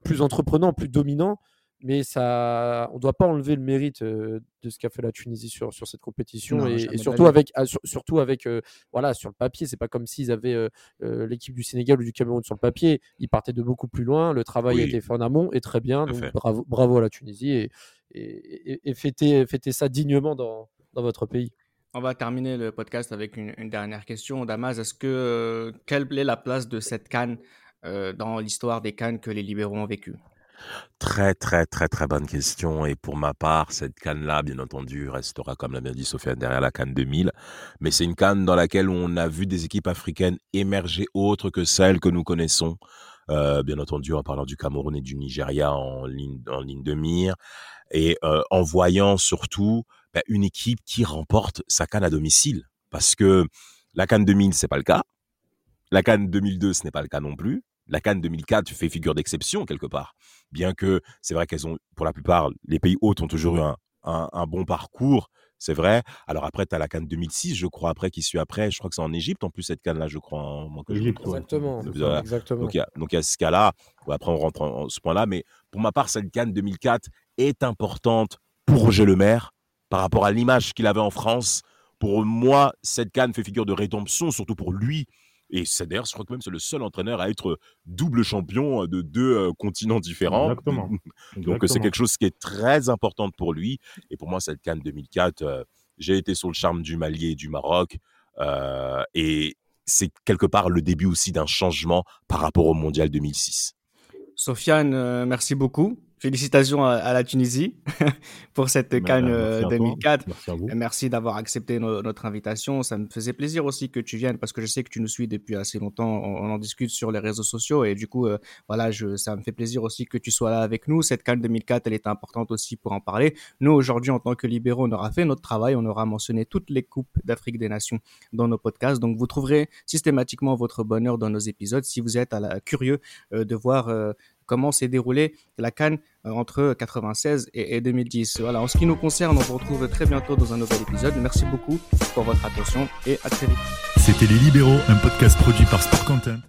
plus, entreprenants, plus dominants. Mais ça, on ne doit pas enlever le mérite euh, de ce qu'a fait la Tunisie sur, sur cette compétition Non, et, surtout avec, ah, sur- surtout avec euh, voilà, sur le papier. C'est pas comme s'ils avaient euh, l'équipe du Sénégal ou du Cameroun sur le papier. Ils partaient de beaucoup plus loin. Le travail a Oui. été fait en amont et très bien. Donc bravo, bravo à la Tunisie et, et, et- fêtez, fêtez ça dignement dans, dans votre pays. On va terminer le podcast avec une, une dernière question. Damas, est-ce que quelle est la place de cette canne dans l'histoire des cannes que les libéraux ont vécues? Très, très, très, très bonne question. Et pour ma part, cette canne-là, bien entendu, restera, comme l'a bien dit Sofiane, derrière la canne 2000. Mais c'est une canne dans laquelle on a vu des équipes africaines émerger autres que celles que nous connaissons. Euh, bien entendu, en parlant du Cameroun et du Nigeria en ligne, en ligne de mire. Et euh, en voyant surtout bah, une équipe qui remporte sa canne à domicile. Parce que la canne 2000, c'est pas le cas. La canne 2002, ce n'est pas le cas non plus. La canne 2004 fait figure d'exception quelque part bien que c'est vrai qu'elles ont, pour la plupart, les pays hôtes ont toujours eu un, un- un bon parcours, c'est vrai. Alors après, tu as la Cannes 2006, je crois, après, qui suit après. Je crois que c'est en Égypte, en plus, cette Canne-là, je crois. en- que me Égypte. Exactement. Exactement. Donc il y a, y ce cas-là. Après, on rentre en, en ce point-là. Mais pour ma part, cette Cannes 2004 est importante pour Roger Lemaire par rapport à l'image qu'il avait en France. Pour moi, cette Cannes fait figure de rédemption, surtout pour lui. Et c'est d'ailleurs, je crois que même c'est le seul entraîneur à être double champion de deux euh, continents différents. Exactement. [LAUGHS] Donc c'est quelque chose qui est très important pour lui. Et pour moi, cette Cannes 2004, euh, j'ai été sur le charme du Mali et du Maroc. euh, et c'est quelque part le début aussi d'un changement par rapport au Mondial 2006. Sofiane, euh, merci beaucoup. Félicitations à, à la Tunisie [LAUGHS] pour cette Mais, canne euh, merci euh, à toi. 2004. Merci à vous. Et Merci d'avoir accepté no- notre invitation. Ça me faisait plaisir aussi que tu viennes parce que je sais que tu nous suis depuis assez longtemps. On, on en discute sur les réseaux sociaux et du coup, euh, voilà, je, ça me fait plaisir aussi que tu sois là avec nous. Cette canne 2004, elle est importante aussi pour en parler. Nous, aujourd'hui, en tant que libéraux, on aura fait notre travail. On aura mentionné toutes les coupes d'Afrique des Nations dans nos podcasts. Donc, vous trouverez systématiquement votre bonheur dans nos épisodes si vous êtes à la- curieux euh, de voir euh, comment s'est déroulée la canne euh, entre 96 et, et 2010. Voilà, en ce qui nous concerne, on vous retrouve très bientôt dans un nouvel épisode. Merci beaucoup pour votre attention et à très vite. C'était Les Libéraux, un podcast produit par Sport Content.